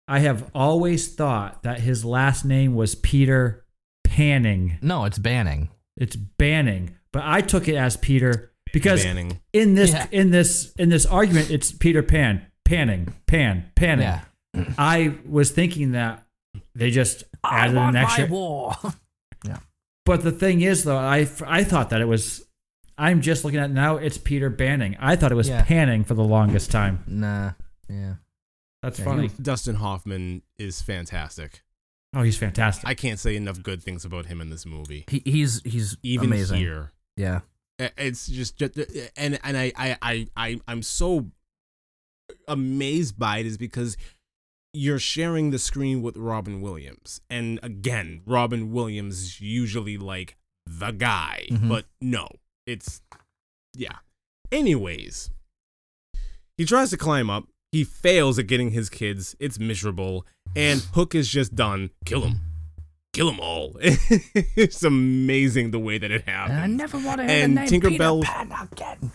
Speaker 6: I have always thought that his last name was Peter Panning.
Speaker 5: no, it's banning.
Speaker 6: It's Banning, but I took it as Peter because
Speaker 4: Banning.
Speaker 6: in this
Speaker 5: Yeah.
Speaker 6: in this in this argument, it's Peter Pan, Panning, Pan, Panning.
Speaker 5: Yeah.
Speaker 6: I was thinking that they just
Speaker 5: I
Speaker 6: added
Speaker 5: want
Speaker 6: an extra.
Speaker 5: my war.
Speaker 6: But the thing is, though, I I thought that it was. I'm just looking at it now. It's Peter Banning. I thought it was
Speaker 5: Yeah.
Speaker 6: Panning for the longest time.
Speaker 5: nah. Yeah.
Speaker 6: That's
Speaker 5: Yeah,
Speaker 6: funny.
Speaker 4: Dustin Hoffman is fantastic.
Speaker 6: Oh, he's fantastic.
Speaker 4: I can't say enough good things about him in this movie.
Speaker 5: He, he's he's
Speaker 4: Even
Speaker 5: amazing.
Speaker 4: here.
Speaker 5: Yeah.
Speaker 4: It's just, just and and I, I i i i'm so amazed by it is because you're sharing the screen with robin williams. And again robin williams is usually like the guy
Speaker 5: Mhm.
Speaker 4: but no it's yeah. Anyways he tries to climb up. He fails at getting his kids. It's miserable. And hook is just done. Kill him kill them all it's amazing the way that it happened.
Speaker 5: And I never want to
Speaker 4: And
Speaker 5: the name
Speaker 4: Tinkerbell-
Speaker 5: Peter Pan again.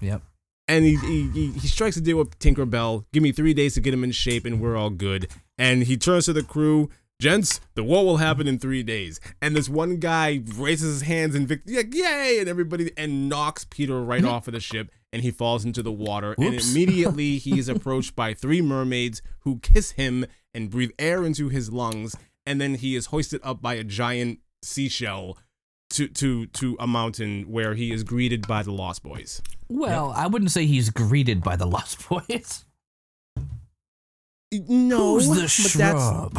Speaker 5: Yep.
Speaker 4: and he, he he he strikes a deal with Tinkerbell. Give me three days to get him in shape, and we're all good. And he turns to the crew, gents. The war will happen in three days. And this one guy raises his hands and Vic, yeah, yay, and everybody and knocks Peter right off of the ship, and he falls into the water. And immediately he is approached by three mermaids who kiss him and breathe air into his lungs. And then he is hoisted up by a giant seashell. To, to to a mountain where he is greeted by the Lost Boys.
Speaker 5: Well, I wouldn't say he's greeted by the Lost Boys.
Speaker 4: No,
Speaker 5: Who's the
Speaker 4: but that's-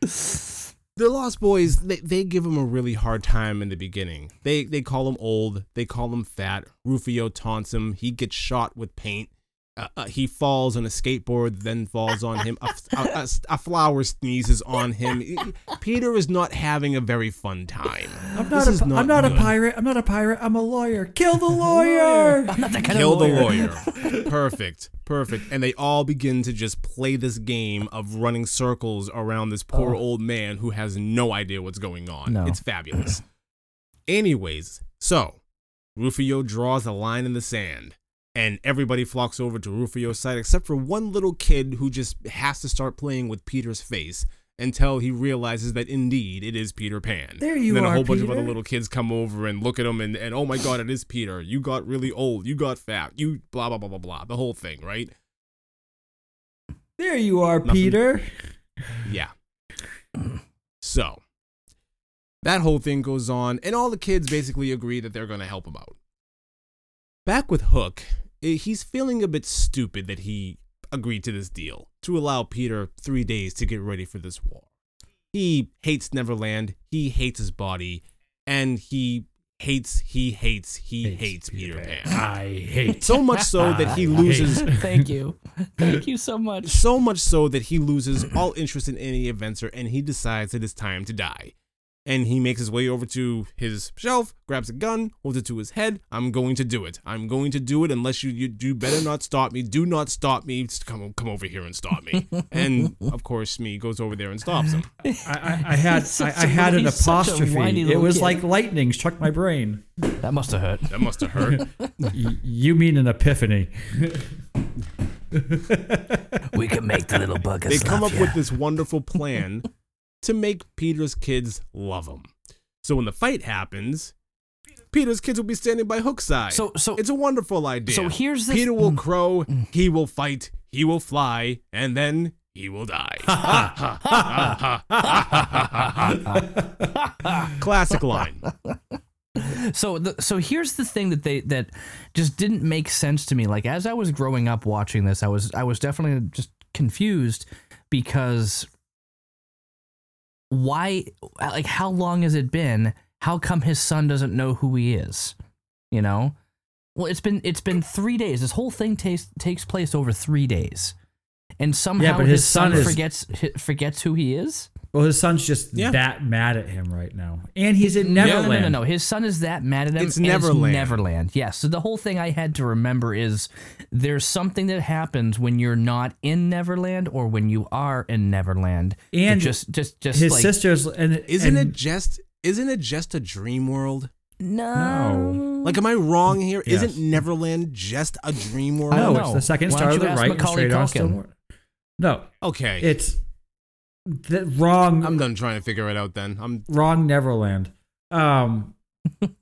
Speaker 5: shrub?
Speaker 4: the Lost Boys, they, they give him a really hard time in the beginning. They they call him old. They call him fat. Rufio taunts him. He gets shot with paint. Uh, uh, he falls on a skateboard, then falls on him. A, a- a- a flower sneezes on him. Peter is not having a very fun time.
Speaker 6: I'm
Speaker 4: This
Speaker 6: not,
Speaker 4: is
Speaker 6: a, I'm not a pirate. I'm not a pirate. I'm a lawyer. Kill the lawyer.
Speaker 5: I'm not that kind
Speaker 4: Kill
Speaker 5: of
Speaker 4: the
Speaker 5: lawyer.
Speaker 4: lawyer. Perfect. Perfect. And they all begin to just play this game of running circles around this poor old man who has no idea what's going on.
Speaker 5: No.
Speaker 4: It's fabulous. Anyways, so Rufio draws a line in the sand, and everybody flocks over to Rufio's side except for one little kid who just has to start playing with Peter's face until he realizes that indeed it is Peter Pan.
Speaker 6: There you
Speaker 4: and then
Speaker 6: are,
Speaker 4: a whole bunch of other little kids come over and look at him and, and oh my god, it is Peter. You got really old. You got fat. You blah blah blah blah blah. The whole thing, right?
Speaker 6: There you are,
Speaker 4: Nothing.
Speaker 6: Peter.
Speaker 4: Yeah. So that whole thing goes on, and all the kids basically agree that they're going to help him out. Back with Hook, Eh, he's feeling a bit stupid that he agreed to this deal to allow Peter three days to get ready for this war. He hates Neverland, he hates his body, and he hates, he hates, he hates, Peter, Pan.
Speaker 6: I hate.
Speaker 4: So much so that he loses
Speaker 5: Thank you. Thank you so much.
Speaker 4: so much so that he loses all interest in any adventure and he decides it's time to die. And he makes his way over to his shelf, grabs a gun, holds it to his head. I'm going to do it. I'm going to do it unless you you do better not stop Smee. Do not stop me. Just come come over here and stop me. and of course, me goes over there and stops him.
Speaker 6: I, I, I had
Speaker 5: He's
Speaker 6: I,
Speaker 5: such
Speaker 6: I
Speaker 5: a-
Speaker 6: had an
Speaker 5: he's such a
Speaker 6: apostrophe. It was
Speaker 5: kid.
Speaker 6: like lightning struck my brain.
Speaker 5: That must have hurt.
Speaker 4: That must have hurt.
Speaker 6: You mean an epiphany?
Speaker 5: We can make the little buggers
Speaker 4: they come up
Speaker 5: ya.
Speaker 4: with this wonderful plan to make Peter's kids love him. So when the fight happens, Peter's kids will be standing by Hook's side.
Speaker 5: So- so-
Speaker 4: it's a wonderful idea.
Speaker 5: so here's this-
Speaker 4: Peter will
Speaker 5: mm.
Speaker 4: crow, he will fight, he will fly, and then he will die. Classic line.
Speaker 5: so the, so here's the thing that they that just didn't make sense to me. Like as I was growing up watching this, I was I was definitely just confused because why like how long has it been? How come his son doesn't know who he is? You know? Well, it's been it's been 3 days. This whole thing takes takes place over 3 days. And somehow
Speaker 6: but
Speaker 5: his,
Speaker 6: his
Speaker 5: son,
Speaker 6: son is-
Speaker 5: forgets forgets who he is?
Speaker 6: Well, his son's just
Speaker 4: Yeah.
Speaker 6: that mad at him right now, and he's in Neverland.
Speaker 5: no, no, no, no. His son is that mad at him.
Speaker 4: It's
Speaker 5: and
Speaker 4: Neverland.
Speaker 5: Neverland. Yes. So the whole thing I had to remember is there's something that happens when you're not in Neverland or when you are in Neverland.
Speaker 6: And
Speaker 5: just, just, just
Speaker 6: His
Speaker 5: like,
Speaker 6: sisters and
Speaker 4: Isn't
Speaker 6: and-
Speaker 4: it just isn't it just a dream world?
Speaker 5: no.
Speaker 4: Like, am I wrong here?
Speaker 6: Yes.
Speaker 4: not Neverland just a dream world?
Speaker 6: No, it's the second
Speaker 5: Why
Speaker 6: star
Speaker 5: don't
Speaker 6: to the
Speaker 5: ask
Speaker 6: right and straight on
Speaker 5: Culkin?
Speaker 6: still more. No,
Speaker 4: Okay,
Speaker 6: it's the wrong.
Speaker 4: I'm done trying to figure it out. Then I'm
Speaker 6: wrong Neverland. Um,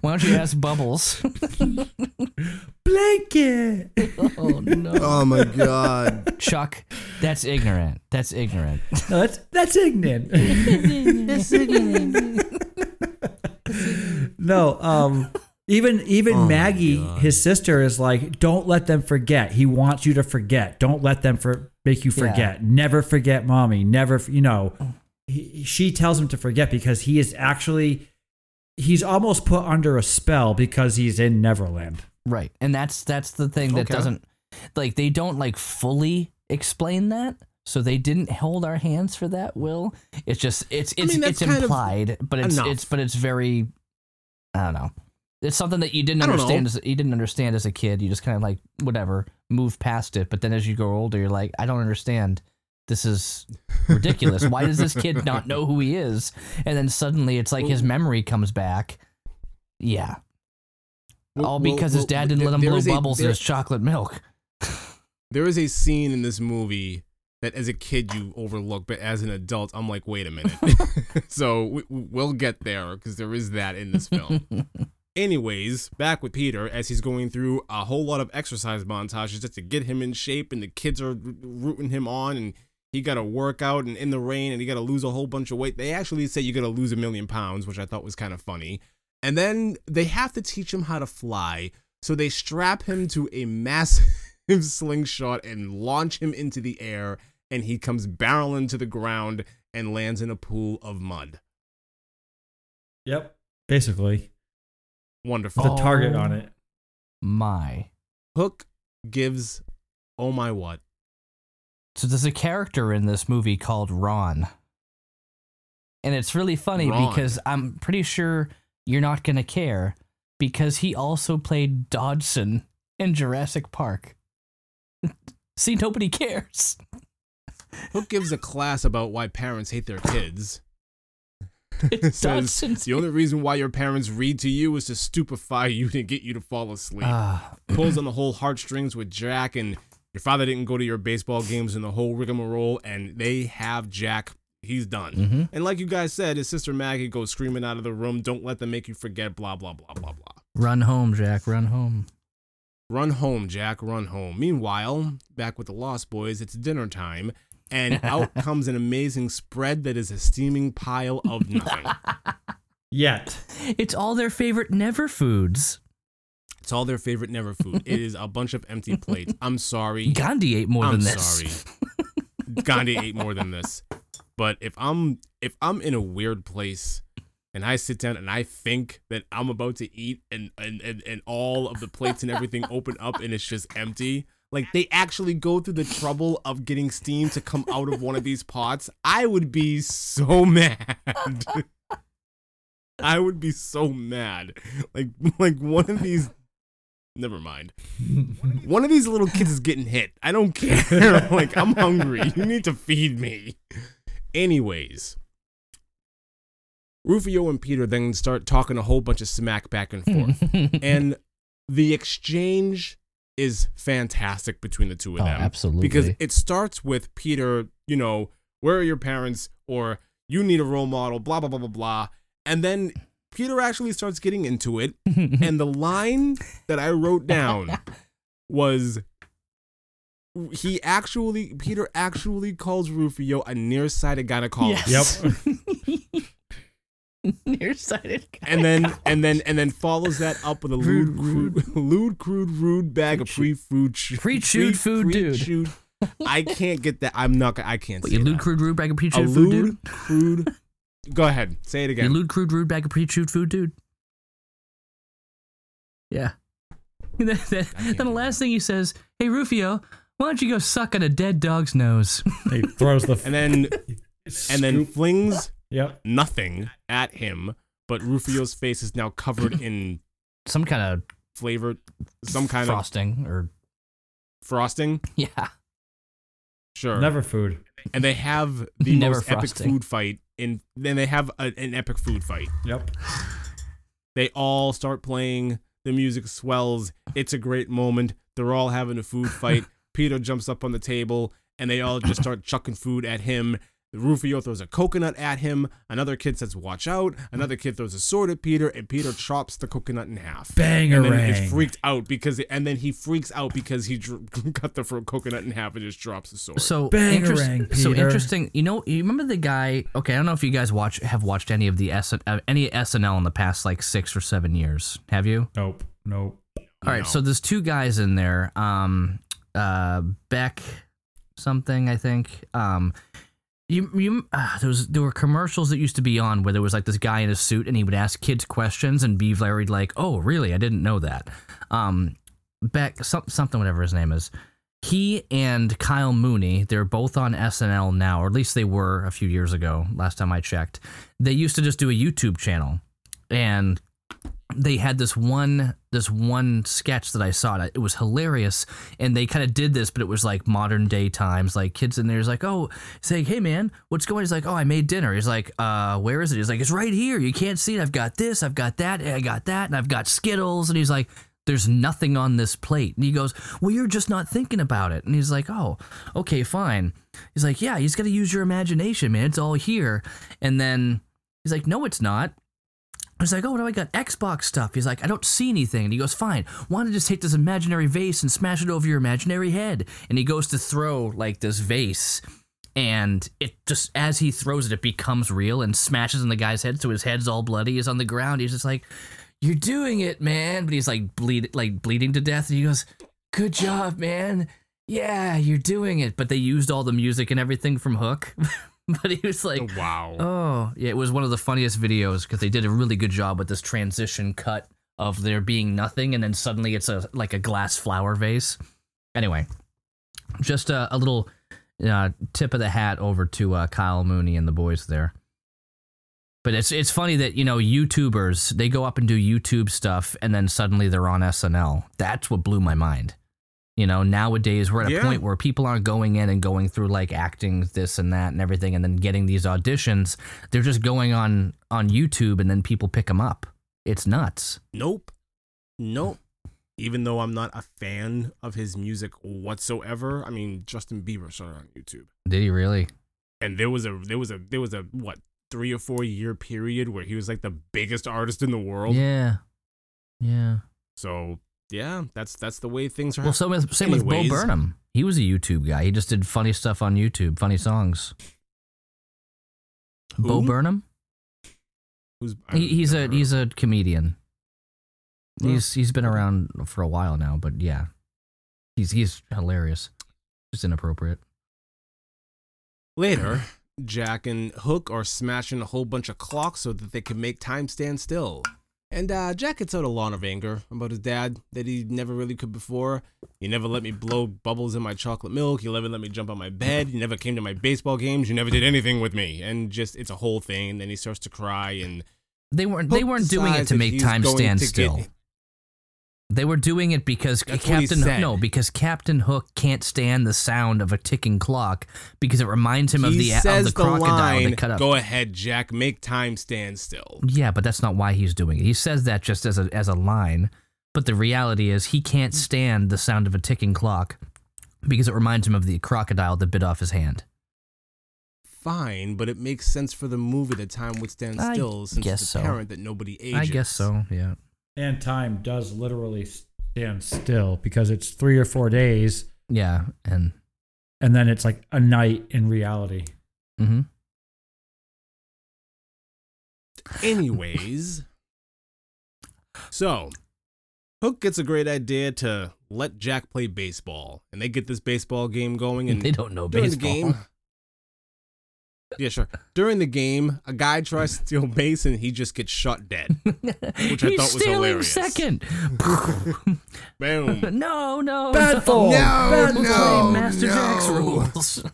Speaker 5: Why don't you ask Bubbles?
Speaker 6: blanket.
Speaker 5: oh no,
Speaker 4: Oh my god.
Speaker 5: Chuck, that's ignorant. That's ignorant.
Speaker 6: No, that's that's ignorant. no, um, even even
Speaker 4: Oh
Speaker 6: Maggie, his sister, is like, don't let them forget. He wants you to forget. Don't let them for make you
Speaker 5: Yeah.
Speaker 6: forget. Never forget, mommy. Never, you know. He, she tells him to forget because he is actually he's almost put under a spell because he's in Neverland.
Speaker 5: Right. And that's that's the thing that
Speaker 4: Okay.
Speaker 5: doesn't like they don't like fully explain that. So they didn't hold our hands for that, Will. It's just it's it's
Speaker 4: mean,
Speaker 5: it's
Speaker 4: that's kind of
Speaker 5: implied, but it's
Speaker 4: enough.
Speaker 5: it's but it's very I don't know. It's something that you didn't understand
Speaker 4: know.
Speaker 5: as you didn't understand as a kid. You just kind of like whatever, move past it. But then as you grow older, you're like, I don't understand. This is ridiculous. Why does this kid not know who he is? And then suddenly it's like his memory comes back. Yeah.
Speaker 4: Well-
Speaker 5: All
Speaker 4: well-
Speaker 5: because his
Speaker 4: well,
Speaker 5: dad didn't
Speaker 4: there-
Speaker 5: let him blow
Speaker 4: is a-
Speaker 5: bubbles in his chocolate milk.
Speaker 4: There is a scene in this movie that as a kid you overlook, but as an adult, I'm like, wait a minute. so we, we'll get there because there is that in this film. Anyways, back with Peter as he's going through a whole lot of exercise montages just to get him in shape, and the kids are rooting him on, and he got to work out and in the rain, and he got to lose a whole bunch of weight. They actually say you got to lose a million pounds, which I thought was kind of funny. And then they have to teach him how to fly, so they strap him to a massive slingshot and launch him into the air, and he comes barreling to the ground and lands in a pool of mud.
Speaker 6: Yep, basically
Speaker 4: Wonderful.
Speaker 6: with a target
Speaker 5: Oh.
Speaker 6: on it.
Speaker 5: My.
Speaker 4: Hook gives oh my what?
Speaker 5: So there's a character in this movie called Ron. And it's really funny
Speaker 4: Ron.
Speaker 5: because I'm pretty sure you're not going to care because he also played Dodgson in Jurassic Park. See, nobody cares.
Speaker 4: Hook gives a class about why parents hate their kids.
Speaker 5: It's
Speaker 4: Says the only reason why your parents read to you is to stupefy you to get you to fall asleep.
Speaker 5: Ah,
Speaker 4: Pulls on the whole heartstrings with Jack, and your father didn't go to your baseball games and the whole rigmarole, and they have Jack. He's done.
Speaker 5: Mhm.
Speaker 4: And like you guys said, his sister Maggie goes screaming out of the room. Don't let them make you forget. Blah blah blah blah blah.
Speaker 5: run home, Jack, run home.
Speaker 4: Run home, Jack, run home. Meanwhile, back with the Lost Boys, it's dinner time, and out comes an amazing spread that is a steaming pile of nothing.
Speaker 6: Yet,
Speaker 5: It's all their favorite never foods.
Speaker 4: It's all their favorite never food. It is a bunch of empty plates. I'm sorry.
Speaker 5: Gandhi ate more
Speaker 4: I'm
Speaker 5: than this.
Speaker 4: sorry. Gandhi ate more than this. But if I'm if I'm in a weird place and I sit down and I think that I'm about to eat and and, and, and all of the plates and everything open up and it's just empty, like they actually go through the trouble of getting steam to come out of one of these pots, I would be so mad. I would be so mad. Like like one of these Never mind. One of these little kids is getting hit. I don't care. like, I'm hungry. You need to feed me. Anyways, Rufio and Peter then start talking a whole bunch of smack back and forth. and the exchange is fantastic between the two of
Speaker 5: Oh,
Speaker 4: them.
Speaker 5: absolutely.
Speaker 4: Because it starts with Peter, you know, where are your parents? Or you need a role model, blah, blah, blah, blah, blah. And then Peter actually starts getting into it. and the line that I wrote down was he actually, Peter actually calls Rufio a nearsighted gynecologist.
Speaker 6: yep.
Speaker 5: Nearsighted guy.
Speaker 4: and then and then and then follows that up with a lewd, crude, lewd, crude, rude bag of pre-food,
Speaker 5: Pre-chewed food dude.
Speaker 4: pre-chewed- I can't get that. I'm not. I can't.
Speaker 5: What,
Speaker 4: say
Speaker 5: you lewd,
Speaker 4: that.
Speaker 5: crude, rude bag of
Speaker 4: A
Speaker 5: pre-chewed food, dude?
Speaker 4: lewd, crude. Go ahead. Say it again.
Speaker 5: You
Speaker 4: again.
Speaker 5: lewd, crude, rude bag of pre-chewed food, dude. Yeah. And then, then, then the
Speaker 4: do
Speaker 5: last thing he says, "Hey Rufio, why don't you go suck on a dead dog's nose?"
Speaker 6: He throws the
Speaker 4: And then and then flings
Speaker 6: Yep.
Speaker 4: nothing at him. But Rufio's face is now covered in
Speaker 5: Some kind of
Speaker 4: flavored, some kind of
Speaker 5: frosting or
Speaker 4: frosting.
Speaker 5: yeah.
Speaker 4: Sure.
Speaker 6: Never food.
Speaker 4: and they have the
Speaker 5: Never
Speaker 4: most epic food fight in then they have a, an epic food fight
Speaker 6: Yep.
Speaker 4: they all start playing the music swells it's a great moment they're all having a food fight peter jumps up on the table and they all just start chucking food at him Rufio throws a coconut at him. Another kid says, "Watch out!" Another kid throws a sword at Peter, and Peter chops the coconut in half. And then
Speaker 6: Bangarang.
Speaker 4: it's freaked out because, and then he freaks out because he dr- cut the fro- coconut in half and just drops the sword.
Speaker 5: So
Speaker 6: Bangarang,
Speaker 5: interest- so interesting. You know, you remember the guy? Okay, I don't know if you guys watch have watched any of the S uh, any SNL in the past like six or seven years. Have you?
Speaker 6: Nope. Nope.
Speaker 5: All right, so there's two guys in there. Um, uh, Beck, something I think. Um, you you uh, there was there were commercials that used to be on where there was like this guy in a suit and he would ask kids questions and be very like, oh really, I didn't know that. Um, Beck, some, something whatever his name is. He and Kyle Mooney, they're both on SNL now, or at least they were a few years ago. Last time I checked, they used to just do a YouTube channel, and they had this one this one sketch that I saw. It was hilarious, and they kind of did this, but it was like modern day times. Like kids in there's like, oh, saying, hey man, what's going? He's like, oh, I made dinner. He's like, uh, where is it? He's like, it's right here. You can't see it. I've got this. I've got that. I got that, and I've got Skittles. And he's like. There's nothing on this plate. And he goes, Well, you're just not thinking about it. And he's like, Oh, okay, fine. He's like, Yeah, just got to use your imagination, man. It's all here. And then he's like, No, it's not. He's like, oh, what do I got? Xbox stuff. He's like, I don't see anything. And he goes, fine. Why don't you just take this imaginary vase and smash it over your imaginary head? And he goes to throw like this vase, and it just as he throws it, it becomes real and smashes in the guy's head. So his head's all bloody. He's on the ground. He's just like, you're doing it, man. But he's like bleed, like bleeding to death. And he goes, good job, man. Yeah, you're doing it. But they used all the music and everything from Hook. but he was like,
Speaker 4: wow.
Speaker 5: Oh, yeah, it was one of the funniest videos because they did a really good job with this transition cut of there being nothing and then suddenly it's a like a glass flower vase. Anyway, just a, a little uh, tip of the hat over to uh, Kyle Mooney and the boys there. But it's it's funny that you know YouTubers they go up and do YouTube stuff and then suddenly they're on SNL. That's what blew my mind. You know, nowadays we're at a
Speaker 4: Yeah.
Speaker 5: point where people aren't going in and going through like acting this and that and everything and then getting these auditions. They're just going on on YouTube and then people pick them up. It's nuts.
Speaker 4: Nope. Nope. Even though I'm not a fan of his music whatsoever, I mean Justin Bieber started on YouTube,
Speaker 5: Did he really?
Speaker 4: and there was a there was a there was a what three or four year period where he was like the biggest artist in the world.
Speaker 5: Yeah. Yeah.
Speaker 4: So yeah, that's that's the way things are.
Speaker 5: Well, same with, same with Bo Burnham. He was a YouTube guy. He just did funny stuff on YouTube, funny songs. Bo Burnham?
Speaker 4: Who's
Speaker 5: He, he's a he's a comedian.
Speaker 4: Well,
Speaker 5: He's he's been around for a while now, but yeah, he's he's hilarious. Just inappropriate.
Speaker 4: Later, Jack and Hook are smashing a whole bunch of clocks so that they can make time stand still. And uh, Jack gets out a lot of anger about his dad that he never really could before. You never let me blow bubbles in my chocolate milk. You never let me jump on my bed. You never came to my baseball games. You never did anything with me. And just, it's a whole thing. And then he starts to cry. And
Speaker 5: They weren't they weren't doing it to make time stand still.
Speaker 4: get-
Speaker 5: They were doing it because
Speaker 4: That's
Speaker 5: Captain
Speaker 4: said.
Speaker 5: no because Captain Hook can't stand the sound of a ticking clock because it reminds him of
Speaker 4: he
Speaker 5: the of
Speaker 4: says
Speaker 5: the crocodile
Speaker 4: line,
Speaker 5: that cut up.
Speaker 4: Go ahead, Jack. Make time stand still.
Speaker 5: Yeah, but that's not why he's doing it. He says that just as a as a line, but the reality is he can't stand the sound of a ticking clock because it reminds him of the crocodile that bit off his hand.
Speaker 4: Fine, but it makes sense for the movie that time would stand
Speaker 5: I
Speaker 4: still since it's
Speaker 5: so.
Speaker 4: apparent that nobody ages.
Speaker 5: I guess so. Yeah.
Speaker 6: And time does literally stand still because it's three or four days,
Speaker 5: Yeah, and
Speaker 6: and then it's like a night in reality.
Speaker 5: Mm-hmm.
Speaker 4: Anyways, so Hook gets a great idea to let Jack play baseball, and they get this baseball game going. And
Speaker 5: they don't know
Speaker 4: during
Speaker 5: baseball.
Speaker 4: the game, yeah, sure. During the game, a guy tries to steal base, and he just gets shot dead. Which I
Speaker 5: He's
Speaker 4: thought was hilarious.
Speaker 5: He's stealing
Speaker 4: hilarious.
Speaker 5: second.
Speaker 4: Boom.
Speaker 5: no, no,
Speaker 6: Bad
Speaker 5: no.
Speaker 6: fool. Bad
Speaker 5: We'll
Speaker 6: fool.
Speaker 5: play Master Jack's rules.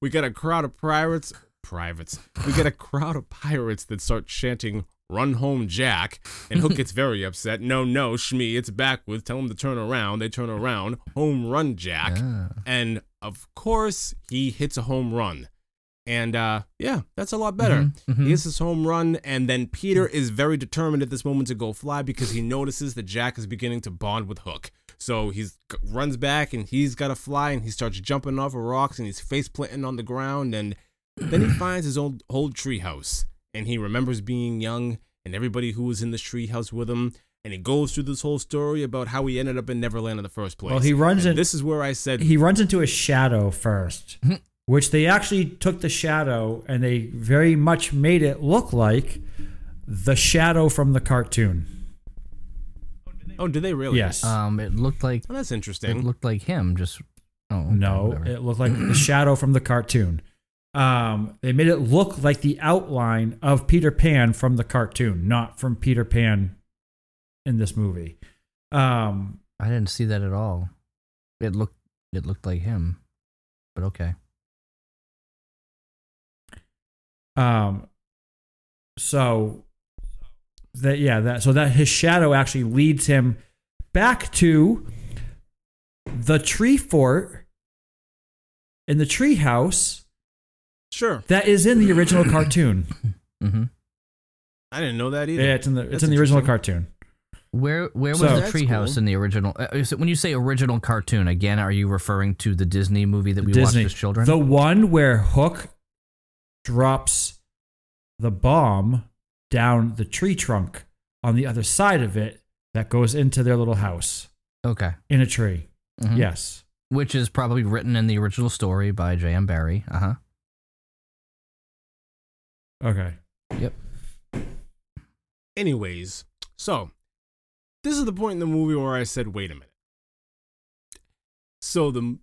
Speaker 4: we got a crowd of pirates. Privates. We get a crowd of pirates that start chanting "Run home, Jack!" And Hook gets very upset. No, no, Smee, it's backwards. Tell him to turn around. They turn around. Home run, Jack.
Speaker 5: Ah.
Speaker 4: And of course, he hits a home run. And uh, yeah, that's a lot better.
Speaker 5: Mhm, mhm.
Speaker 4: He hits his home run, and then Peter is very determined at this moment to go fly because he notices that Jack is beginning to bond with Hook. So he runs back and he's got to fly, and he starts jumping off of rocks and he's face planting on the ground. And then he finds his old old treehouse, and he remembers being young and everybody who was in this treehouse with him. And he goes through this whole story about how he ended up in Neverland in the first place.
Speaker 6: Well, he runs
Speaker 4: And
Speaker 6: in-
Speaker 4: This is where I said
Speaker 6: he runs into a shadow first, which they actually took the shadow and they very much made it look like the shadow from the cartoon.
Speaker 4: Oh, did they really?
Speaker 6: Yes.
Speaker 5: Um, it looked like
Speaker 4: Oh, that's interesting.
Speaker 5: it looked like him. Just oh okay,
Speaker 6: no,
Speaker 5: whatever.
Speaker 6: it looked like the shadow from the cartoon. Um, they made it look like the outline of Peter Pan from the cartoon, not from Peter Pan in this movie. Um,
Speaker 5: I didn't see that at all. It looked it looked like him, but okay.
Speaker 6: Um, so that yeah, that so that his shadow actually leads him back to the tree fort in the tree house
Speaker 4: Sure.
Speaker 6: that is in the original cartoon.
Speaker 5: hmm
Speaker 4: I didn't know that either.
Speaker 6: Yeah, it's in the it's
Speaker 4: That's
Speaker 6: in the original cartoon.
Speaker 5: Where where was
Speaker 6: So-
Speaker 5: the
Speaker 4: That's
Speaker 5: treehouse
Speaker 4: cool.
Speaker 5: in the original? Uh, is it, when you say original cartoon, again, are you referring to the Disney movie that we
Speaker 6: Disney,
Speaker 5: watched as children?
Speaker 6: the one where Hook drops the bomb down the tree trunk on the other side of it that goes into their little house
Speaker 5: okay.
Speaker 6: in a tree.
Speaker 5: Mhm.
Speaker 6: Yes.
Speaker 5: Which is probably written in the original story by J.M. Barrie. Uh huh.
Speaker 6: Okay.
Speaker 5: Yep.
Speaker 4: Anyways, so this is the point in the movie where I said, wait a minute. So the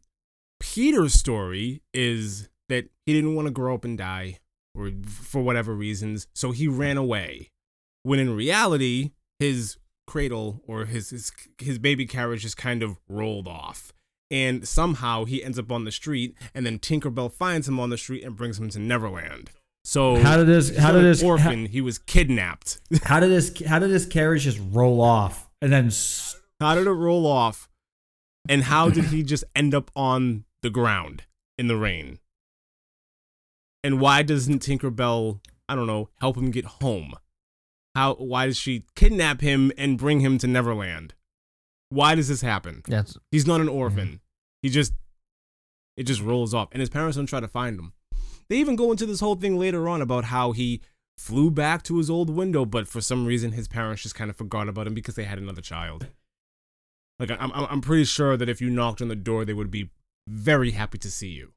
Speaker 4: Peter's story is that he didn't want to grow up and die, or for whatever reasons, so he ran away. When in reality, his cradle or his his, his baby carriage just kind of rolled off. And somehow he ends up on the street, and then Tinkerbell finds him on the street and brings him to Neverland. So
Speaker 6: How did this- how did this-
Speaker 4: orphan? he was kidnapped.
Speaker 6: How did this how did this carriage just roll off and then s-
Speaker 4: How did it roll off? And how did he just end up on the ground in the rain? And why doesn't Tinkerbell, I don't know, help him get home? How why does she kidnap him and bring him to Neverland? Why does this happen?
Speaker 5: That's
Speaker 4: He's not an mm-hmm. orphan. He just it just rolls off and his parents don't try to find him. They even go into this whole thing later on about how he flew back to his old window, but for some reason his parents just kind of forgot about him because they had another child. Like I'm, I'm pretty sure that if you knocked on the door, they would be very happy to see you.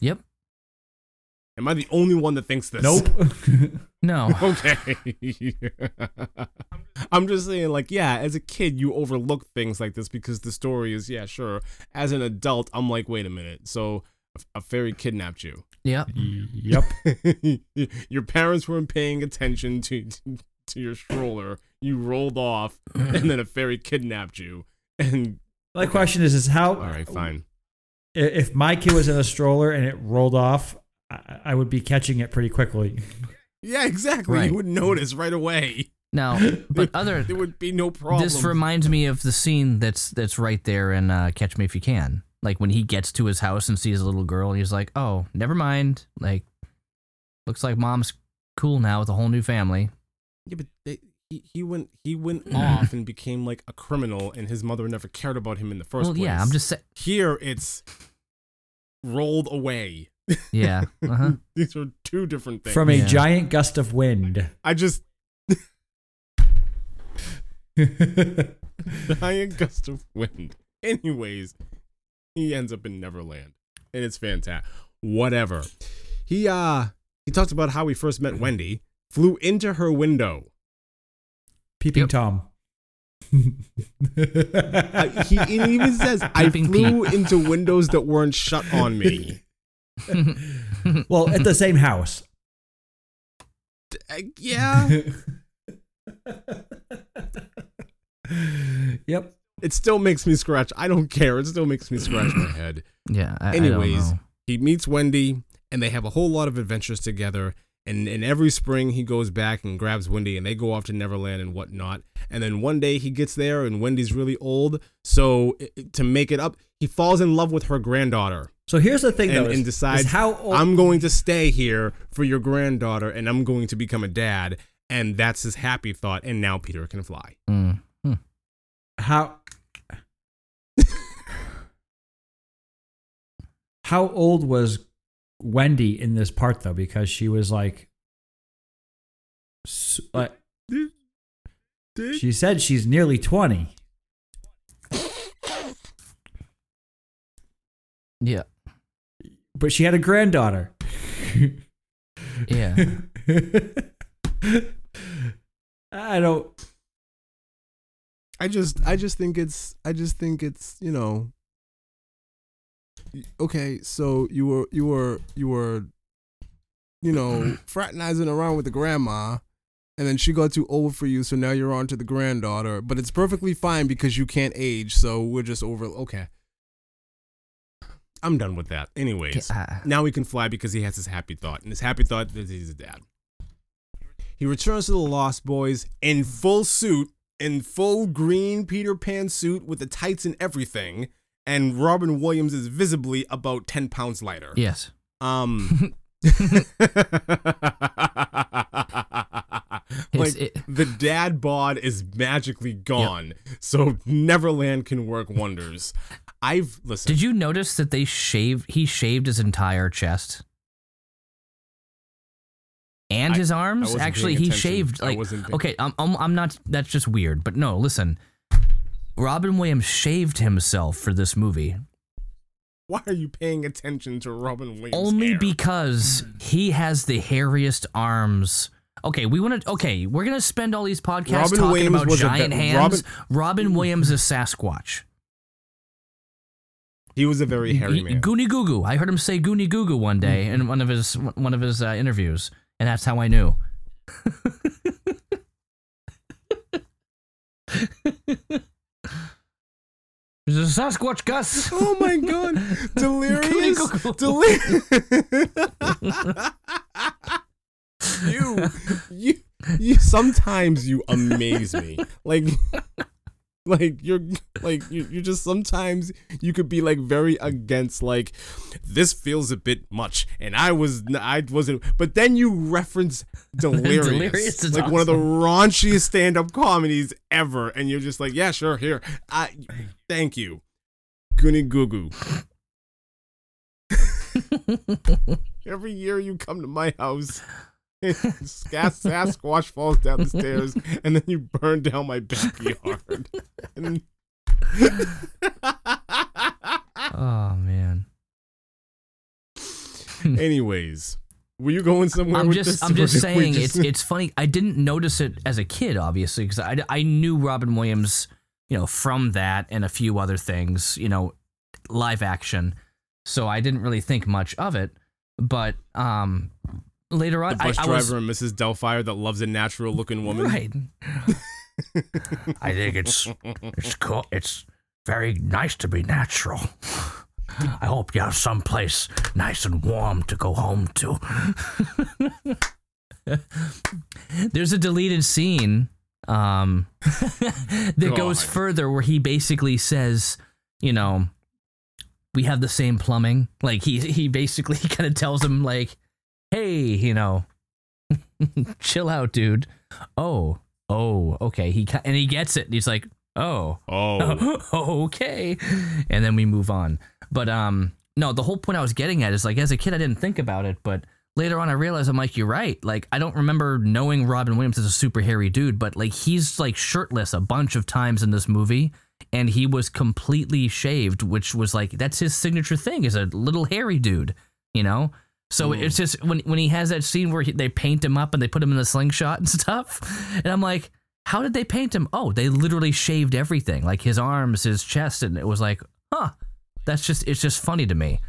Speaker 5: yep.
Speaker 4: Am I the only one that thinks this?
Speaker 6: nope.
Speaker 5: No.
Speaker 4: Okay. I'm just saying, like, yeah, as a kid, you overlook things like this because the story is, yeah, sure. As an adult, I'm like, wait a minute. So a, a fairy kidnapped you.
Speaker 5: Yep.
Speaker 6: yep.
Speaker 4: your parents weren't paying attention to to your stroller. You rolled off, and then a fairy kidnapped you. And
Speaker 6: My question is is how
Speaker 4: all right, fine.
Speaker 6: if my kid was in a stroller and it rolled off, I, I would be catching it pretty quickly.
Speaker 4: Yeah, exactly.
Speaker 5: Right.
Speaker 4: You would notice right away.
Speaker 5: Now, but other
Speaker 4: There would be no problem.
Speaker 5: this reminds me of the scene that's that's right there in uh, Catch Me If You Can. Like when he gets to his house and sees a little girl, and he's like, "Oh, never mind. Like, looks like mom's cool now with a whole new family."
Speaker 4: Yeah, but they, he, he went he went off and became like a criminal, and his mother never cared about him in the first
Speaker 5: well,
Speaker 4: place.
Speaker 5: yeah, I'm just saying.
Speaker 4: here. It's rolled away.
Speaker 5: Yeah. Uh-huh.
Speaker 4: These are two different things.
Speaker 6: From a
Speaker 5: Yeah.
Speaker 6: giant gust of wind.
Speaker 4: I just giant gust of wind. Anyways, he ends up in Neverland, and it's fantastic. whatever. He uh he talked about how he first met Wendy, flew into her window.
Speaker 6: Peeping
Speaker 5: Yep.
Speaker 6: Tom.
Speaker 4: Uh, he, he even says, "I
Speaker 5: Peeping
Speaker 4: flew into windows that weren't shut on me."
Speaker 6: well, at the same house.
Speaker 4: Uh, yeah,
Speaker 6: Yep.
Speaker 4: it still makes me scratch. I don't care. It still makes me scratch my head.
Speaker 5: Yeah. I, I
Speaker 4: Anyways,
Speaker 5: don't know.
Speaker 4: he meets Wendy and they have a whole lot of adventures together. And, and every spring he goes back and grabs Wendy and they go off to Neverland and whatnot. And then one day he gets there and Wendy's really old. So i- i- to make it up, he falls in love with her granddaughter
Speaker 6: So here's the thing,
Speaker 4: and,
Speaker 6: though, is,
Speaker 4: and decides
Speaker 6: is how old,
Speaker 4: I'm going to stay here for your granddaughter and I'm going to become a dad. And that's his happy thought. And now Peter can fly.
Speaker 5: Mm. Hmm.
Speaker 6: how how old was Wendy in this part though? Because she was like, like she said she's nearly twenty.
Speaker 5: Yeah.
Speaker 6: but she had a granddaughter.
Speaker 5: Yeah.
Speaker 6: I don't.
Speaker 4: I just I just think it's I just think it's you know okay so you were you were you were you know fraternizing around with the grandma and then she got too old for you so now you're on to the granddaughter but it's perfectly fine because you can't age so we're just over okay I'm done with that anyways
Speaker 5: Ah.
Speaker 4: now he can fly because he has his happy thought and his happy thought is he's a dad he returns to the Lost Boys in full suit, in full green Peter Pan suit with the tights and everything, and Robin Williams is visibly about 10 pounds lighter.
Speaker 5: Yes.
Speaker 4: Um like
Speaker 5: it-
Speaker 4: the dad bod is magically gone, so Neverland can work wonders. I've listened.
Speaker 5: Did you notice that they shaved? He shaved his entire chest and
Speaker 4: I-
Speaker 5: his arms. Actually, he
Speaker 4: attention.
Speaker 5: shaved like. Okay, I'm, I'm I'm not. That's just weird. But no, listen. Robin Williams shaved himself for this movie
Speaker 4: Why are you paying attention to Robin Williams?
Speaker 5: only
Speaker 4: hair?
Speaker 5: because he has the hairiest arms. Okay, we want to. Okay, we're gonna spend all these podcasts
Speaker 4: Robin
Speaker 5: talking
Speaker 4: Williams
Speaker 5: about
Speaker 4: a
Speaker 5: giant
Speaker 4: ve-
Speaker 5: hands.
Speaker 4: Robin-
Speaker 5: Robin, Williams is Sasquatch.
Speaker 4: He was a very hairy man.
Speaker 5: Goonie Goo Goo. I heard him say Goonie Goo Goo one day in one of his one of his uh, interviews, and that's how I knew. Is a Sasquatch, Gus?
Speaker 4: Oh my god, delirious, delirious. you, you, you. Sometimes you amaze me. Like, like you're, like you. You just sometimes you could be like very against. Like, this feels a bit much, and I was, I wasn't. But then you reference delirious,
Speaker 5: Delirious
Speaker 4: like one of the raunchiest stand-up comedies ever, and you're just like, yeah, sure, here. I, thank you, Goonie Goo Goo. Every year you come to my house, Sas- Sasquatch falls down the stairs, and then you burn down my backyard. And
Speaker 5: Oh man.
Speaker 4: anyways, were you going somewhere
Speaker 5: I'm just? I'm just saying
Speaker 4: just-
Speaker 5: it's it's funny. I didn't notice it as a kid, obviously, because I, I knew Robin Williams, you know, from that and a few other things, you know, live action. So I didn't really think much of it. But um, later on,
Speaker 4: the bus
Speaker 5: I, I
Speaker 4: driver
Speaker 5: was
Speaker 4: and Mrs. Doubtfire that loves a natural looking woman.
Speaker 5: right. I think it's it's cool. It's very nice to be natural. I hope you have some place nice and warm to go home to. There's a deleted scene um, that goes
Speaker 4: God.
Speaker 5: further where he basically says, you know, we have the same plumbing. Like he he basically kind of tells him like, hey, you know, chill out, dude. Oh, oh, okay. He and he gets it. He's like, oh,
Speaker 4: Oh,
Speaker 5: okay. And then we move on. But um no, the whole point I was getting at is like as a kid I didn't think about it, but later on I realized I'm like, you're right. Like I don't remember knowing Robin Williams as a super hairy dude, but like he's like shirtless a bunch of times in this movie. And he was completely shaved, which was like that's his signature thing is a little hairy dude. you know. So it's just when when he has that scene where he, they paint him up and they put him in the slingshot and stuff, and I'm like, how did they paint him? Oh, they literally shaved everything, like his arms, his chest, and it was like, huh, that's just it's just funny to me.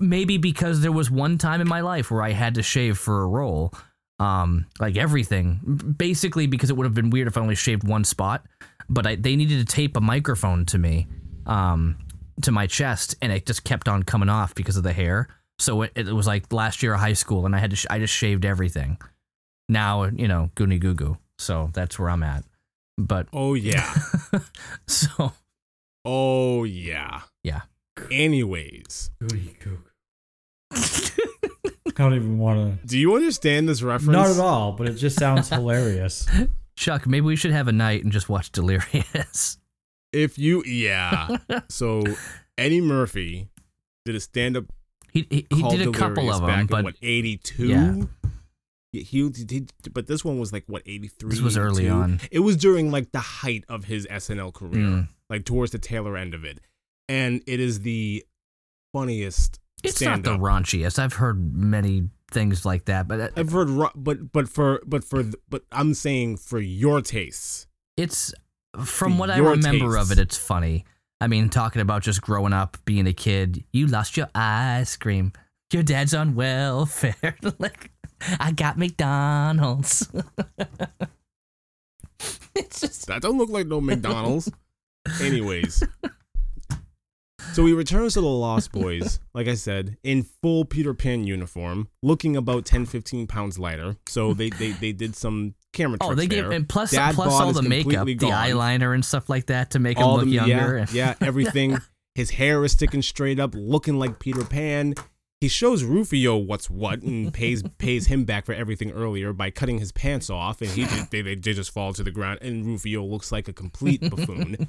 Speaker 5: Maybe because there was one time in my life where I had to shave for a role, um, like everything, basically because it would have been weird if I only shaved one spot. But I, they needed to tape a microphone to me, um, to my chest, and it just kept on coming off because of the hair. So it, it was like last year of high school, and I had to sh- I just shaved everything. Now you know, goony goo goo. So that's where I'm at. But
Speaker 4: Oh yeah.
Speaker 5: so
Speaker 4: Oh yeah.
Speaker 5: yeah,
Speaker 4: Anyways,
Speaker 6: Goody gook. I don't even want to.
Speaker 4: do you understand this reference?
Speaker 6: Not at all, but it just sounds hilarious.
Speaker 5: Chuck, maybe we should have a night and just watch Delirious.
Speaker 4: If you yeah. so Eddie Murphy did a stand up
Speaker 5: He he, he did a couple of
Speaker 4: back
Speaker 5: them,
Speaker 4: in,
Speaker 5: but
Speaker 4: what 82
Speaker 5: Yeah.
Speaker 4: Yeah, he, he, but this one was like what 83
Speaker 5: This was early
Speaker 4: 82?
Speaker 5: on.
Speaker 4: it was during like the height of his snl career
Speaker 5: Mm.
Speaker 4: like towards the tailor end of it and it is the funniest
Speaker 5: it's not the raunchiest. I've heard many things like that, but uh,
Speaker 4: i've heard but but for but for but i'm saying for your tastes
Speaker 5: it's from what I remember of it, it's funny. I mean, talking about just growing up, being a kid, you lost your ice cream. Your dad's on welfare. like, I got McDonald's. it's just
Speaker 4: that don't look like no mcdonald's anyways so he returns to the lost boys like i said in full peter pan uniform looking about 10 15 pounds lighter so they they, they did some camera oh, tricks
Speaker 5: oh, they gave
Speaker 4: there.
Speaker 5: and plus
Speaker 4: Dad
Speaker 5: plus all the makeup,
Speaker 4: completely
Speaker 5: the eyeliner and stuff like that to make him look
Speaker 4: the,
Speaker 5: younger.
Speaker 4: Yeah, yeah, everything. His hair is sticking straight up, looking like Peter Pan. He shows Rufio what's what and pays pays him back for everything earlier by cutting his pants off, and he just, they, they just fall to the ground, and Rufio looks like a complete buffoon.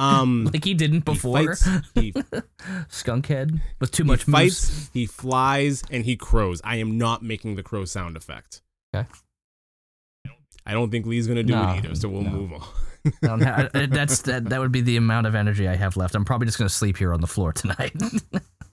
Speaker 4: Um,
Speaker 5: like he didn't
Speaker 4: he
Speaker 5: before.
Speaker 4: fights, he,
Speaker 5: Skunk head with too
Speaker 4: he
Speaker 5: much moose.
Speaker 4: fights, he flies, and he crows. I am not making the crow sound effect.
Speaker 5: Okay.
Speaker 4: I don't think Lee's gonna do
Speaker 5: No,
Speaker 4: it either, so we'll
Speaker 5: no.
Speaker 4: move on.
Speaker 5: I I- that's that. That would be the amount of energy I have left. I'm probably just gonna sleep here on the floor tonight.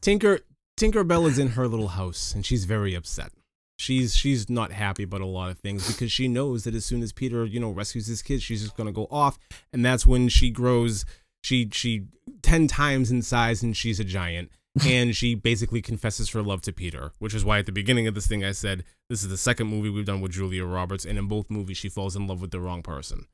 Speaker 4: Tinker Tinkerbell is in her little house and she's very upset. She's she's not happy about a lot of things because she knows that as soon as Peter, you know, rescues his kids, she's just gonna go off, and that's when she grows. She she ten times in size and she's a giant, and she basically confesses her love to Peter, which is why at the beginning of this thing I said this is the second movie we've done with Julia Roberts, and in both movies she falls in love with the wrong person.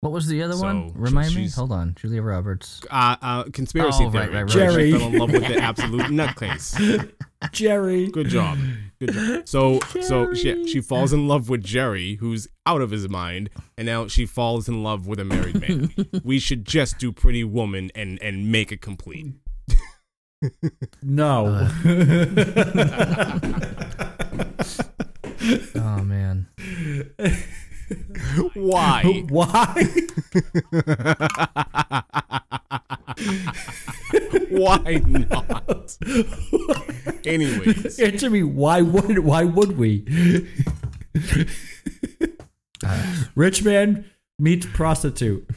Speaker 5: What was the other one?
Speaker 4: So,
Speaker 5: Remind me. Hold on, Julia Roberts.
Speaker 4: Uh, uh, conspiracy
Speaker 5: Oh,
Speaker 4: theory.
Speaker 5: right, right, right.
Speaker 6: Jerry.
Speaker 4: She fell in love with the absolute nutcase.
Speaker 6: Jerry.
Speaker 4: Good job. Good job. So so she she falls in love with Jerry, who's out of his mind, and now she falls in love with a married man. we should just do Pretty Woman and and make it complete.
Speaker 6: No.
Speaker 5: Oh man.
Speaker 4: Why?
Speaker 6: Why?
Speaker 4: Why not? Anyways,
Speaker 6: Answer me. Why would why would we? rich man meets prostitute.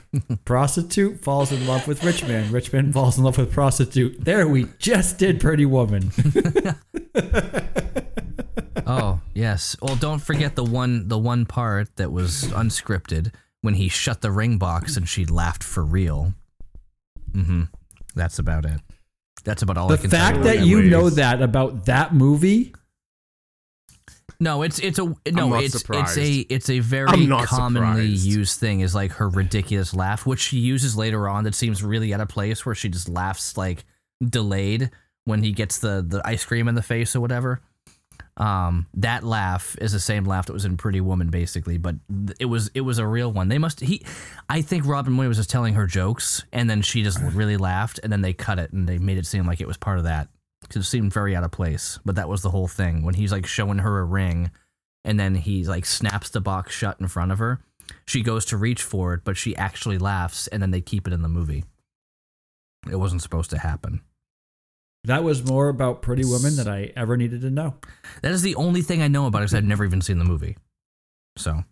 Speaker 6: Prostitute falls in love with rich man. Rich man falls in love with prostitute. There we just did Pretty Woman.
Speaker 5: Oh yes. Well, don't forget the one the one part that was unscripted when he shut the ring box and she laughed for real. Mm-hmm. That's about it. That's about all I
Speaker 6: the fact that
Speaker 5: you.
Speaker 6: you know that about that movie,
Speaker 5: No, it's it's a no. it's
Speaker 4: surprised.
Speaker 5: it's a it's a very commonly
Speaker 4: surprised.
Speaker 5: used thing is like her ridiculous laugh, which she uses later on. That seems really out of place, where she just laughs like delayed when he gets the the ice cream in the face or whatever. Um, that laugh is the same laugh that was in Pretty Woman, basically, but it was it was a real one. They must he, I think Robin Williams was just telling her jokes, and then she just really laughed, and then they cut it and they made it seem like it was part of that it seemed very out of place. But that was the whole thing when he's like showing her a ring, and then he like snaps the box shut in front of her. She goes to reach for it, but she actually laughs, and then they keep it in the movie. It wasn't supposed to happen.
Speaker 6: that was more about Pretty Woman than I ever needed to know.
Speaker 5: That is the only thing I know about it because I've never even seen the movie. So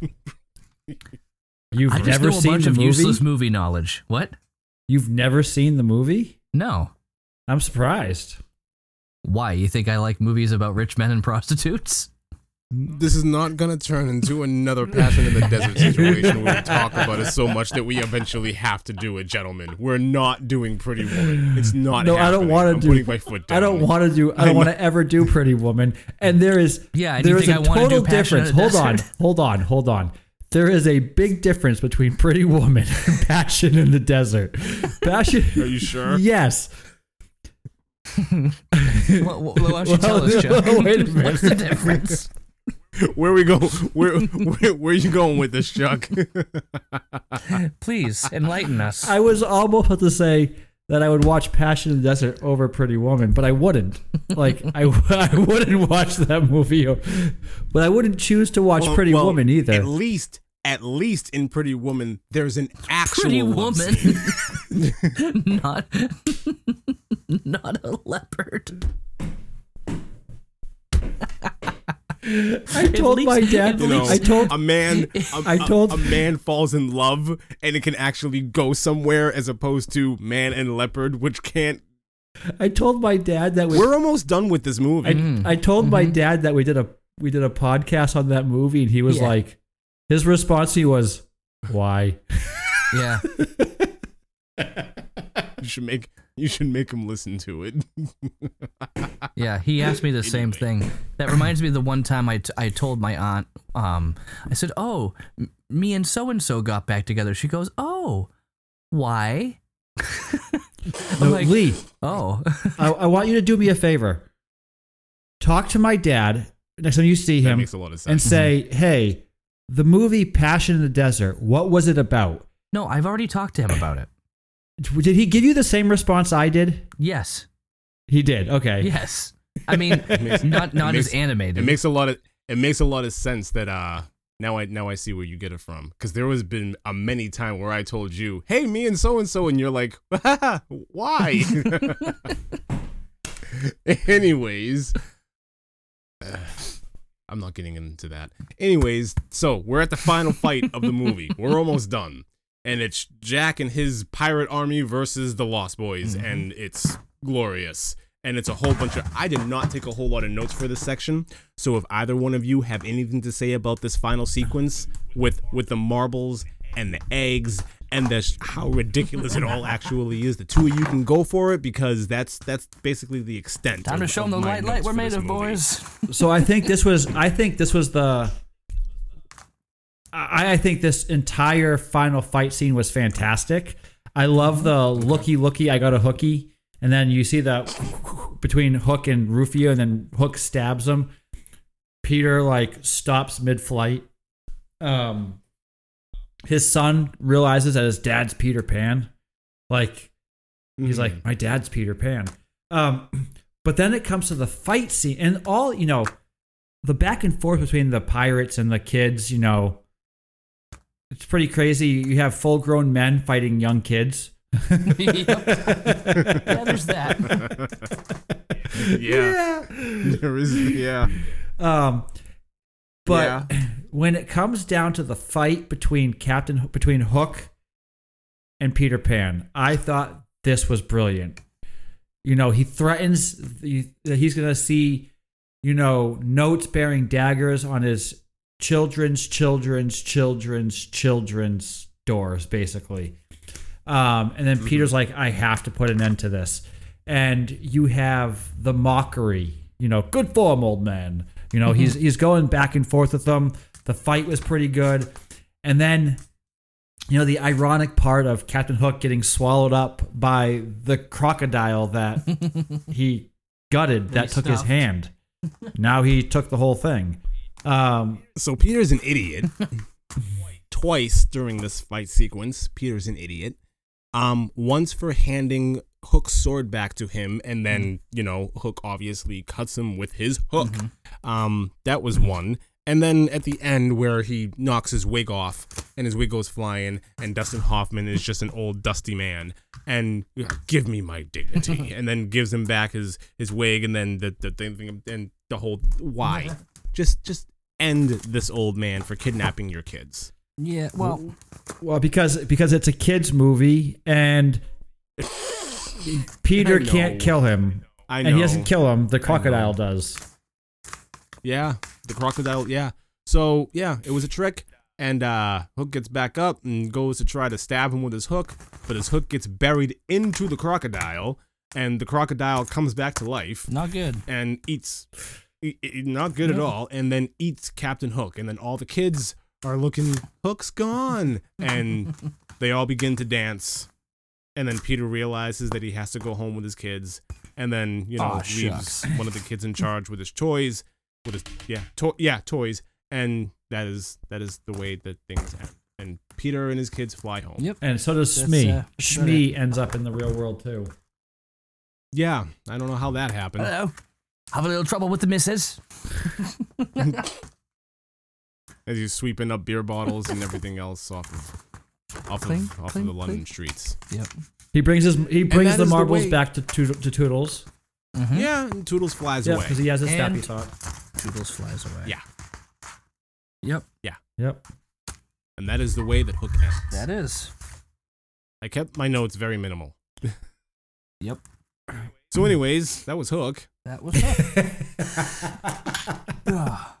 Speaker 6: You've
Speaker 5: I just
Speaker 6: never
Speaker 5: know a
Speaker 6: seen
Speaker 5: bunch
Speaker 6: the
Speaker 5: of
Speaker 6: movie.
Speaker 5: useless movie knowledge. What?
Speaker 6: You've never seen the movie?
Speaker 5: No.
Speaker 6: I'm surprised.
Speaker 5: Why? You think I like movies about rich men and prostitutes?
Speaker 4: This is not gonna turn into another Passion in the Desert situation where we talk about it so much that we eventually have to do it, gentlemen. We're not doing Pretty Woman. It's not.
Speaker 6: No, I don't
Speaker 4: happening.
Speaker 6: want
Speaker 4: I'm
Speaker 6: to do.
Speaker 4: Putting my foot down.
Speaker 6: I don't want to do. I don't want to ever do Pretty Woman. And there is.
Speaker 5: Yeah, and
Speaker 6: there
Speaker 5: you
Speaker 6: is
Speaker 5: think
Speaker 6: a
Speaker 5: I wanna do
Speaker 6: total
Speaker 5: in
Speaker 6: difference.
Speaker 5: the
Speaker 6: Hold on, hold on, hold on. There is a big difference between Pretty Woman and Passion in the Desert. Passion.
Speaker 4: Are you sure?
Speaker 6: Yes.
Speaker 5: Well, well, why don't you tell us, Chuck?
Speaker 6: wait a minute.
Speaker 5: What's the difference?
Speaker 4: Where we go? Where where where are you going with this, Chuck?
Speaker 5: Please enlighten us.
Speaker 6: I was almost about to say that I would watch Passion in the Desert over Pretty Woman, but I wouldn't. Like I, I wouldn't watch that movie, but I wouldn't choose to watch
Speaker 4: Well-
Speaker 6: Pretty
Speaker 4: well,
Speaker 6: Woman either.
Speaker 4: At least, at least in Pretty Woman, there's an actual
Speaker 5: Pretty woman, not not a leopard.
Speaker 6: I told
Speaker 5: least-
Speaker 6: my dad.
Speaker 4: You know,
Speaker 6: I told
Speaker 4: a man. A,
Speaker 6: I told-
Speaker 4: a, a man falls in love, and it can actually go somewhere, as opposed to man and leopard, which can't.
Speaker 6: I told my dad that we.
Speaker 4: We're almost done with this movie.
Speaker 6: I,
Speaker 5: Mm.
Speaker 6: I told my dad that we did a we did a podcast on that movie, and he was
Speaker 5: Yeah.
Speaker 6: like, his response to me was, "Why?"
Speaker 5: Yeah,
Speaker 4: you should make. You should make him listen to it.
Speaker 5: yeah. He asked me the same thing. That reminds me of the one time I, t- I told my aunt. Um, I said, "Oh, m- me and so and so got back together." She goes, "Oh, why?"
Speaker 6: No,
Speaker 5: I'm like,
Speaker 6: Lee,
Speaker 5: "Oh,
Speaker 6: I, I want you to do me a favor. Talk to my dad next time you see
Speaker 4: that
Speaker 6: him,
Speaker 4: makes a lot of sense.
Speaker 6: and say, "Hey, the movie Passion in the Desert. What was it about?"
Speaker 5: no, I've already talked to him about it."
Speaker 6: Did he give you the same response I did?
Speaker 5: Yes,
Speaker 6: He did. Okay.
Speaker 5: yes. I mean,
Speaker 4: makes-
Speaker 5: not not
Speaker 4: makes-
Speaker 5: as animated.
Speaker 4: it makes a lot of it makes a lot of sense that uh now I now I see where you get it from because there has been a many time where I told you, hey, me and so and so, and you're like, why? Anyways, I'm not getting into that. Anyways, so we're at the final fight of the movie. We're almost done, and it's Jack and his pirate army versus the Lost Boys, mm-hmm. and it's glorious. And it's a whole bunch of. I did not take a whole lot of notes for this section, so if either one of you have anything to say about this final sequence with with the marbles and the eggs and the how ridiculous it all actually is, the two of you can go for it because that's that's basically the extent.
Speaker 5: Time to
Speaker 4: of-
Speaker 5: show them the light light we're made of,
Speaker 4: movie.
Speaker 5: boys.
Speaker 6: So I think this was. I think this was the. I, I think this entire final fight scene was fantastic. I love the looky looky. I got a hooky, and then you see the between Hook and Rufio, and then Hook stabs him. Peter like stops mid flight. Um, his son realizes that his dad's Peter Pan. Like He's
Speaker 4: Mhm.
Speaker 6: like, my dad's Peter Pan. Um, but then it comes to the fight scene, and all you know, the back and forth between the pirates and the kids. You know, it's pretty crazy. You have full-grown men fighting young kids.
Speaker 5: Yep. Yeah, there's that.
Speaker 4: yeah. there is yeah.
Speaker 6: Um, but
Speaker 4: Yeah.
Speaker 6: when it comes down to the fight between Captain between Hook and Peter Pan, I thought this was brilliant. You know, he threatens that he's going to see, you know, notes bearing daggers on his children's children's children's children's doors, basically. Um, and then Peter's like, I have to put an end to this. And you have the mockery, you know, good form, old man. You know, he's he's going back and forth with them. The fight was pretty good. And then, you know, the ironic part of Captain Hook getting swallowed up by the crocodile that he gutted that
Speaker 5: he
Speaker 6: took his hand. Now he took the whole thing. Um,
Speaker 4: So Peter's an idiot. Twice during this fight sequence, Peter's an idiot. Um, once for handing Hook's sword back to him, and then you know Hook obviously cuts him with his hook. Um, that was one. And then at the end, where he knocks his wig off and his wig goes flying, and Dustin Hoffman is just an old dusty man, and give me my dignity, and then gives him back his his wig, and then the the thing and the whole why, just just end this old man for kidnapping your kids.
Speaker 5: Yeah, well,
Speaker 6: Well, because because it's a kids movie and Peter can't kill him.
Speaker 4: I know.
Speaker 6: And he doesn't kill him. The crocodile does.
Speaker 4: Yeah, the crocodile. Yeah. So yeah, it was a trick. And uh, Hook gets back up and goes to try to stab him with his hook, but his hook gets buried into the crocodile, and the crocodile comes back to life
Speaker 5: Not good.
Speaker 4: and eats. e- e- Not good at all, and then eats Captain Hook, and then all the kids are looking. Hook's gone, and they all begin to dance, and then Peter realizes that he has to go home with his kids, and then you know
Speaker 5: Aw,
Speaker 4: leaves
Speaker 5: shucks.
Speaker 4: one of the kids in charge with his toys, with his yeah to- yeah toys, and that is that is the way that things end. And Peter and his kids fly home.
Speaker 5: Yep.
Speaker 6: And so does
Speaker 5: That's,
Speaker 6: Smee.
Speaker 5: uh, that's
Speaker 6: ends up in the real world too.
Speaker 4: Yeah, I don't know how that happened.
Speaker 5: Hello. Have a little trouble with the missus.
Speaker 4: As he's sweeping up beer bottles and everything else off of off
Speaker 5: Clink,
Speaker 4: of off
Speaker 5: clink,
Speaker 4: of the London
Speaker 5: clink.
Speaker 4: streets.
Speaker 5: Yep.
Speaker 6: He brings his he brings the
Speaker 4: is the
Speaker 6: marbles back to Toodle, to Toodles.
Speaker 5: Mm-hmm.
Speaker 4: Yeah, and Toodles flies
Speaker 6: Yeah,
Speaker 4: away.
Speaker 6: because he has his
Speaker 5: And-
Speaker 6: snappy tot.
Speaker 5: Toodles flies away.
Speaker 4: Yeah.
Speaker 5: Yep. Yeah.
Speaker 6: Yep.
Speaker 4: And that is the way that Hook ends.
Speaker 5: That is.
Speaker 4: I kept my notes very minimal.
Speaker 5: Yep.
Speaker 4: So, anyways, that was Hook.
Speaker 5: That was it. Ah.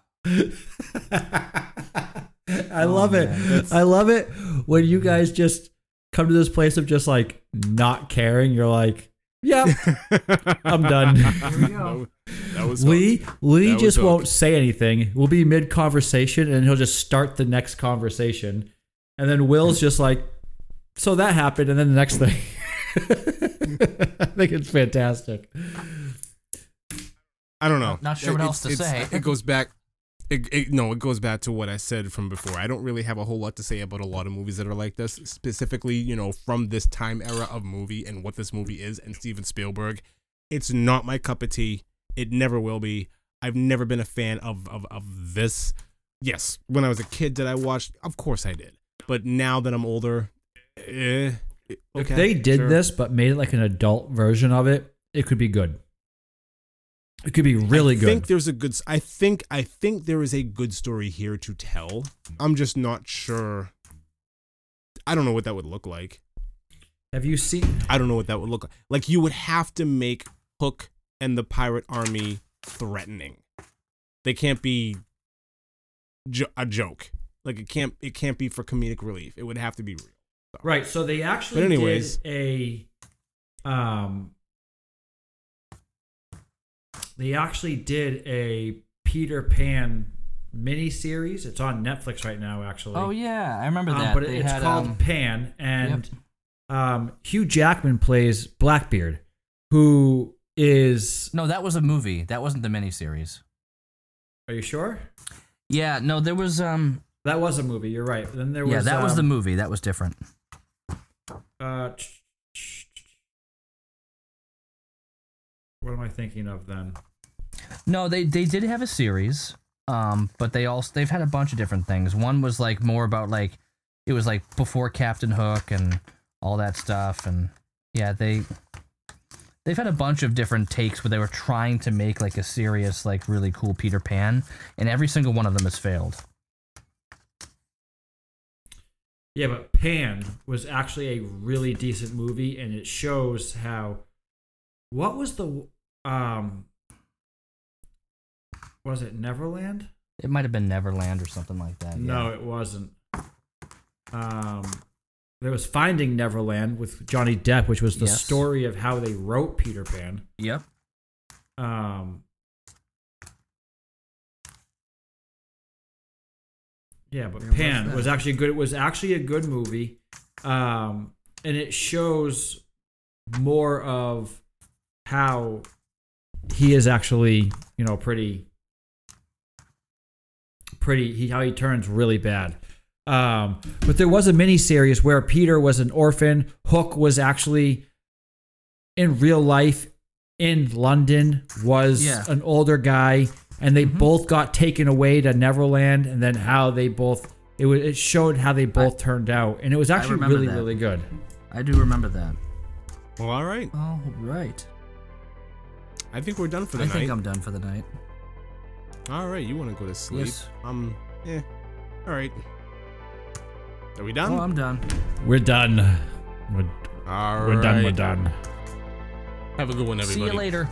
Speaker 6: I love it.
Speaker 5: man,
Speaker 6: I love it when you guys just come to this place of just like not caring. You're like, yep, I'm done.
Speaker 4: that, that was Hook.
Speaker 6: Lee Lee
Speaker 4: That
Speaker 6: just
Speaker 4: Hook.
Speaker 6: won't say anything. We'll be mid conversation and he'll just start the next conversation. And then Will's just like, so that happened, and then the next thing. I think it's fantastic.
Speaker 4: I don't know.
Speaker 5: Not sure what
Speaker 4: It's-
Speaker 5: else to say.
Speaker 4: It goes back. It, it, no, it goes back to what I said from before. I don't really have a whole lot to say about a lot of movies that are like this, specifically, you know, from this time era of movie and what this movie is and Steven Spielberg. It's not my cup of tea. It never will be. I've never been a fan of, of, of this. Yes, when I was a kid, did I watch? Of course I did. But now that I'm older, eh,
Speaker 6: If they did
Speaker 4: sure.
Speaker 6: this but made it like an adult version of it, it could be good. It could be really
Speaker 4: I
Speaker 6: good.
Speaker 4: think there's a good. I think I think there is a good story here to tell. I'm just not sure. I don't know what that would look like.
Speaker 6: Have you seen?
Speaker 4: I don't know what that would look like. Like you would have to make Hook and the pirate army threatening. They can't be jo- a joke. Like it can't. It can't be for comedic relief. It would have to be real.
Speaker 6: Right. So they actually
Speaker 4: But anyways.
Speaker 6: did a um they actually did a Peter Pan mini series. It's on Netflix right now actually.
Speaker 5: Oh yeah, I remember
Speaker 6: Um,
Speaker 5: that.
Speaker 6: but it's
Speaker 5: had,
Speaker 6: called
Speaker 5: um,
Speaker 6: Pan and um Hugh Jackman plays Blackbeard who is
Speaker 5: No, that was a movie. That wasn't the miniseries.
Speaker 6: Are you sure?
Speaker 5: Yeah, no, there was um
Speaker 6: That was a movie, you're right. Then there was
Speaker 5: yeah, that was the
Speaker 6: um,
Speaker 5: movie. That was different.
Speaker 6: Uh, what am I thinking of then?
Speaker 5: No, they they did have a series. Um, but they also they've had a bunch of different things. One was like more about like it was like before Captain Hook and all that stuff and yeah, they they've had a bunch of different takes where they were trying to make like a serious like really cool Peter Pan and every single one of them has failed.
Speaker 6: Yeah, but Pan was actually a really decent movie, and it shows how. What was the um? Was it Neverland?
Speaker 5: It might have been Neverland or something like that.
Speaker 6: No,
Speaker 5: yeah.
Speaker 6: it wasn't. Um, there was Finding Neverland with Johnny Depp, which was the
Speaker 5: Yes.
Speaker 6: story of how they wrote Peter Pan.
Speaker 5: Yep.
Speaker 6: Um, yeah, but Pan
Speaker 5: that.
Speaker 6: was, actually good. It was actually a good movie, um, and it shows more of how he is actually, you know, pretty, pretty. He how he turns really bad. Um, but there was a mini series where Peter was an orphan. Hook was actually in real life in London was
Speaker 5: Yeah.
Speaker 6: an older guy, and they
Speaker 5: Mhm.
Speaker 6: both got taken away to Neverland, and then how they both it was it showed how they both turned out, and it was actually really
Speaker 5: that.
Speaker 6: really good.
Speaker 5: I do remember that.
Speaker 4: Well, all right.
Speaker 5: All right.
Speaker 4: I think we're done for the
Speaker 5: I
Speaker 4: night.
Speaker 5: I think I'm done for the night.
Speaker 4: All right, you want to go to sleep?
Speaker 5: Yes.
Speaker 4: Um. Yeah. All right. Are we done?
Speaker 5: Oh, I'm done.
Speaker 6: We're done. We're,
Speaker 4: All
Speaker 6: we're done. We're done.
Speaker 4: Have a good one, everybody.
Speaker 5: See you later.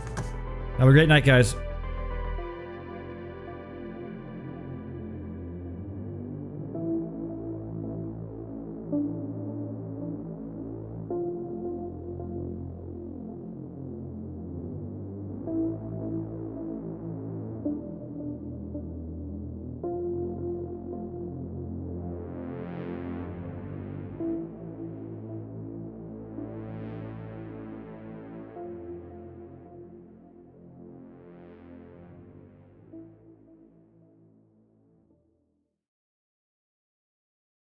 Speaker 6: Have a great night, guys.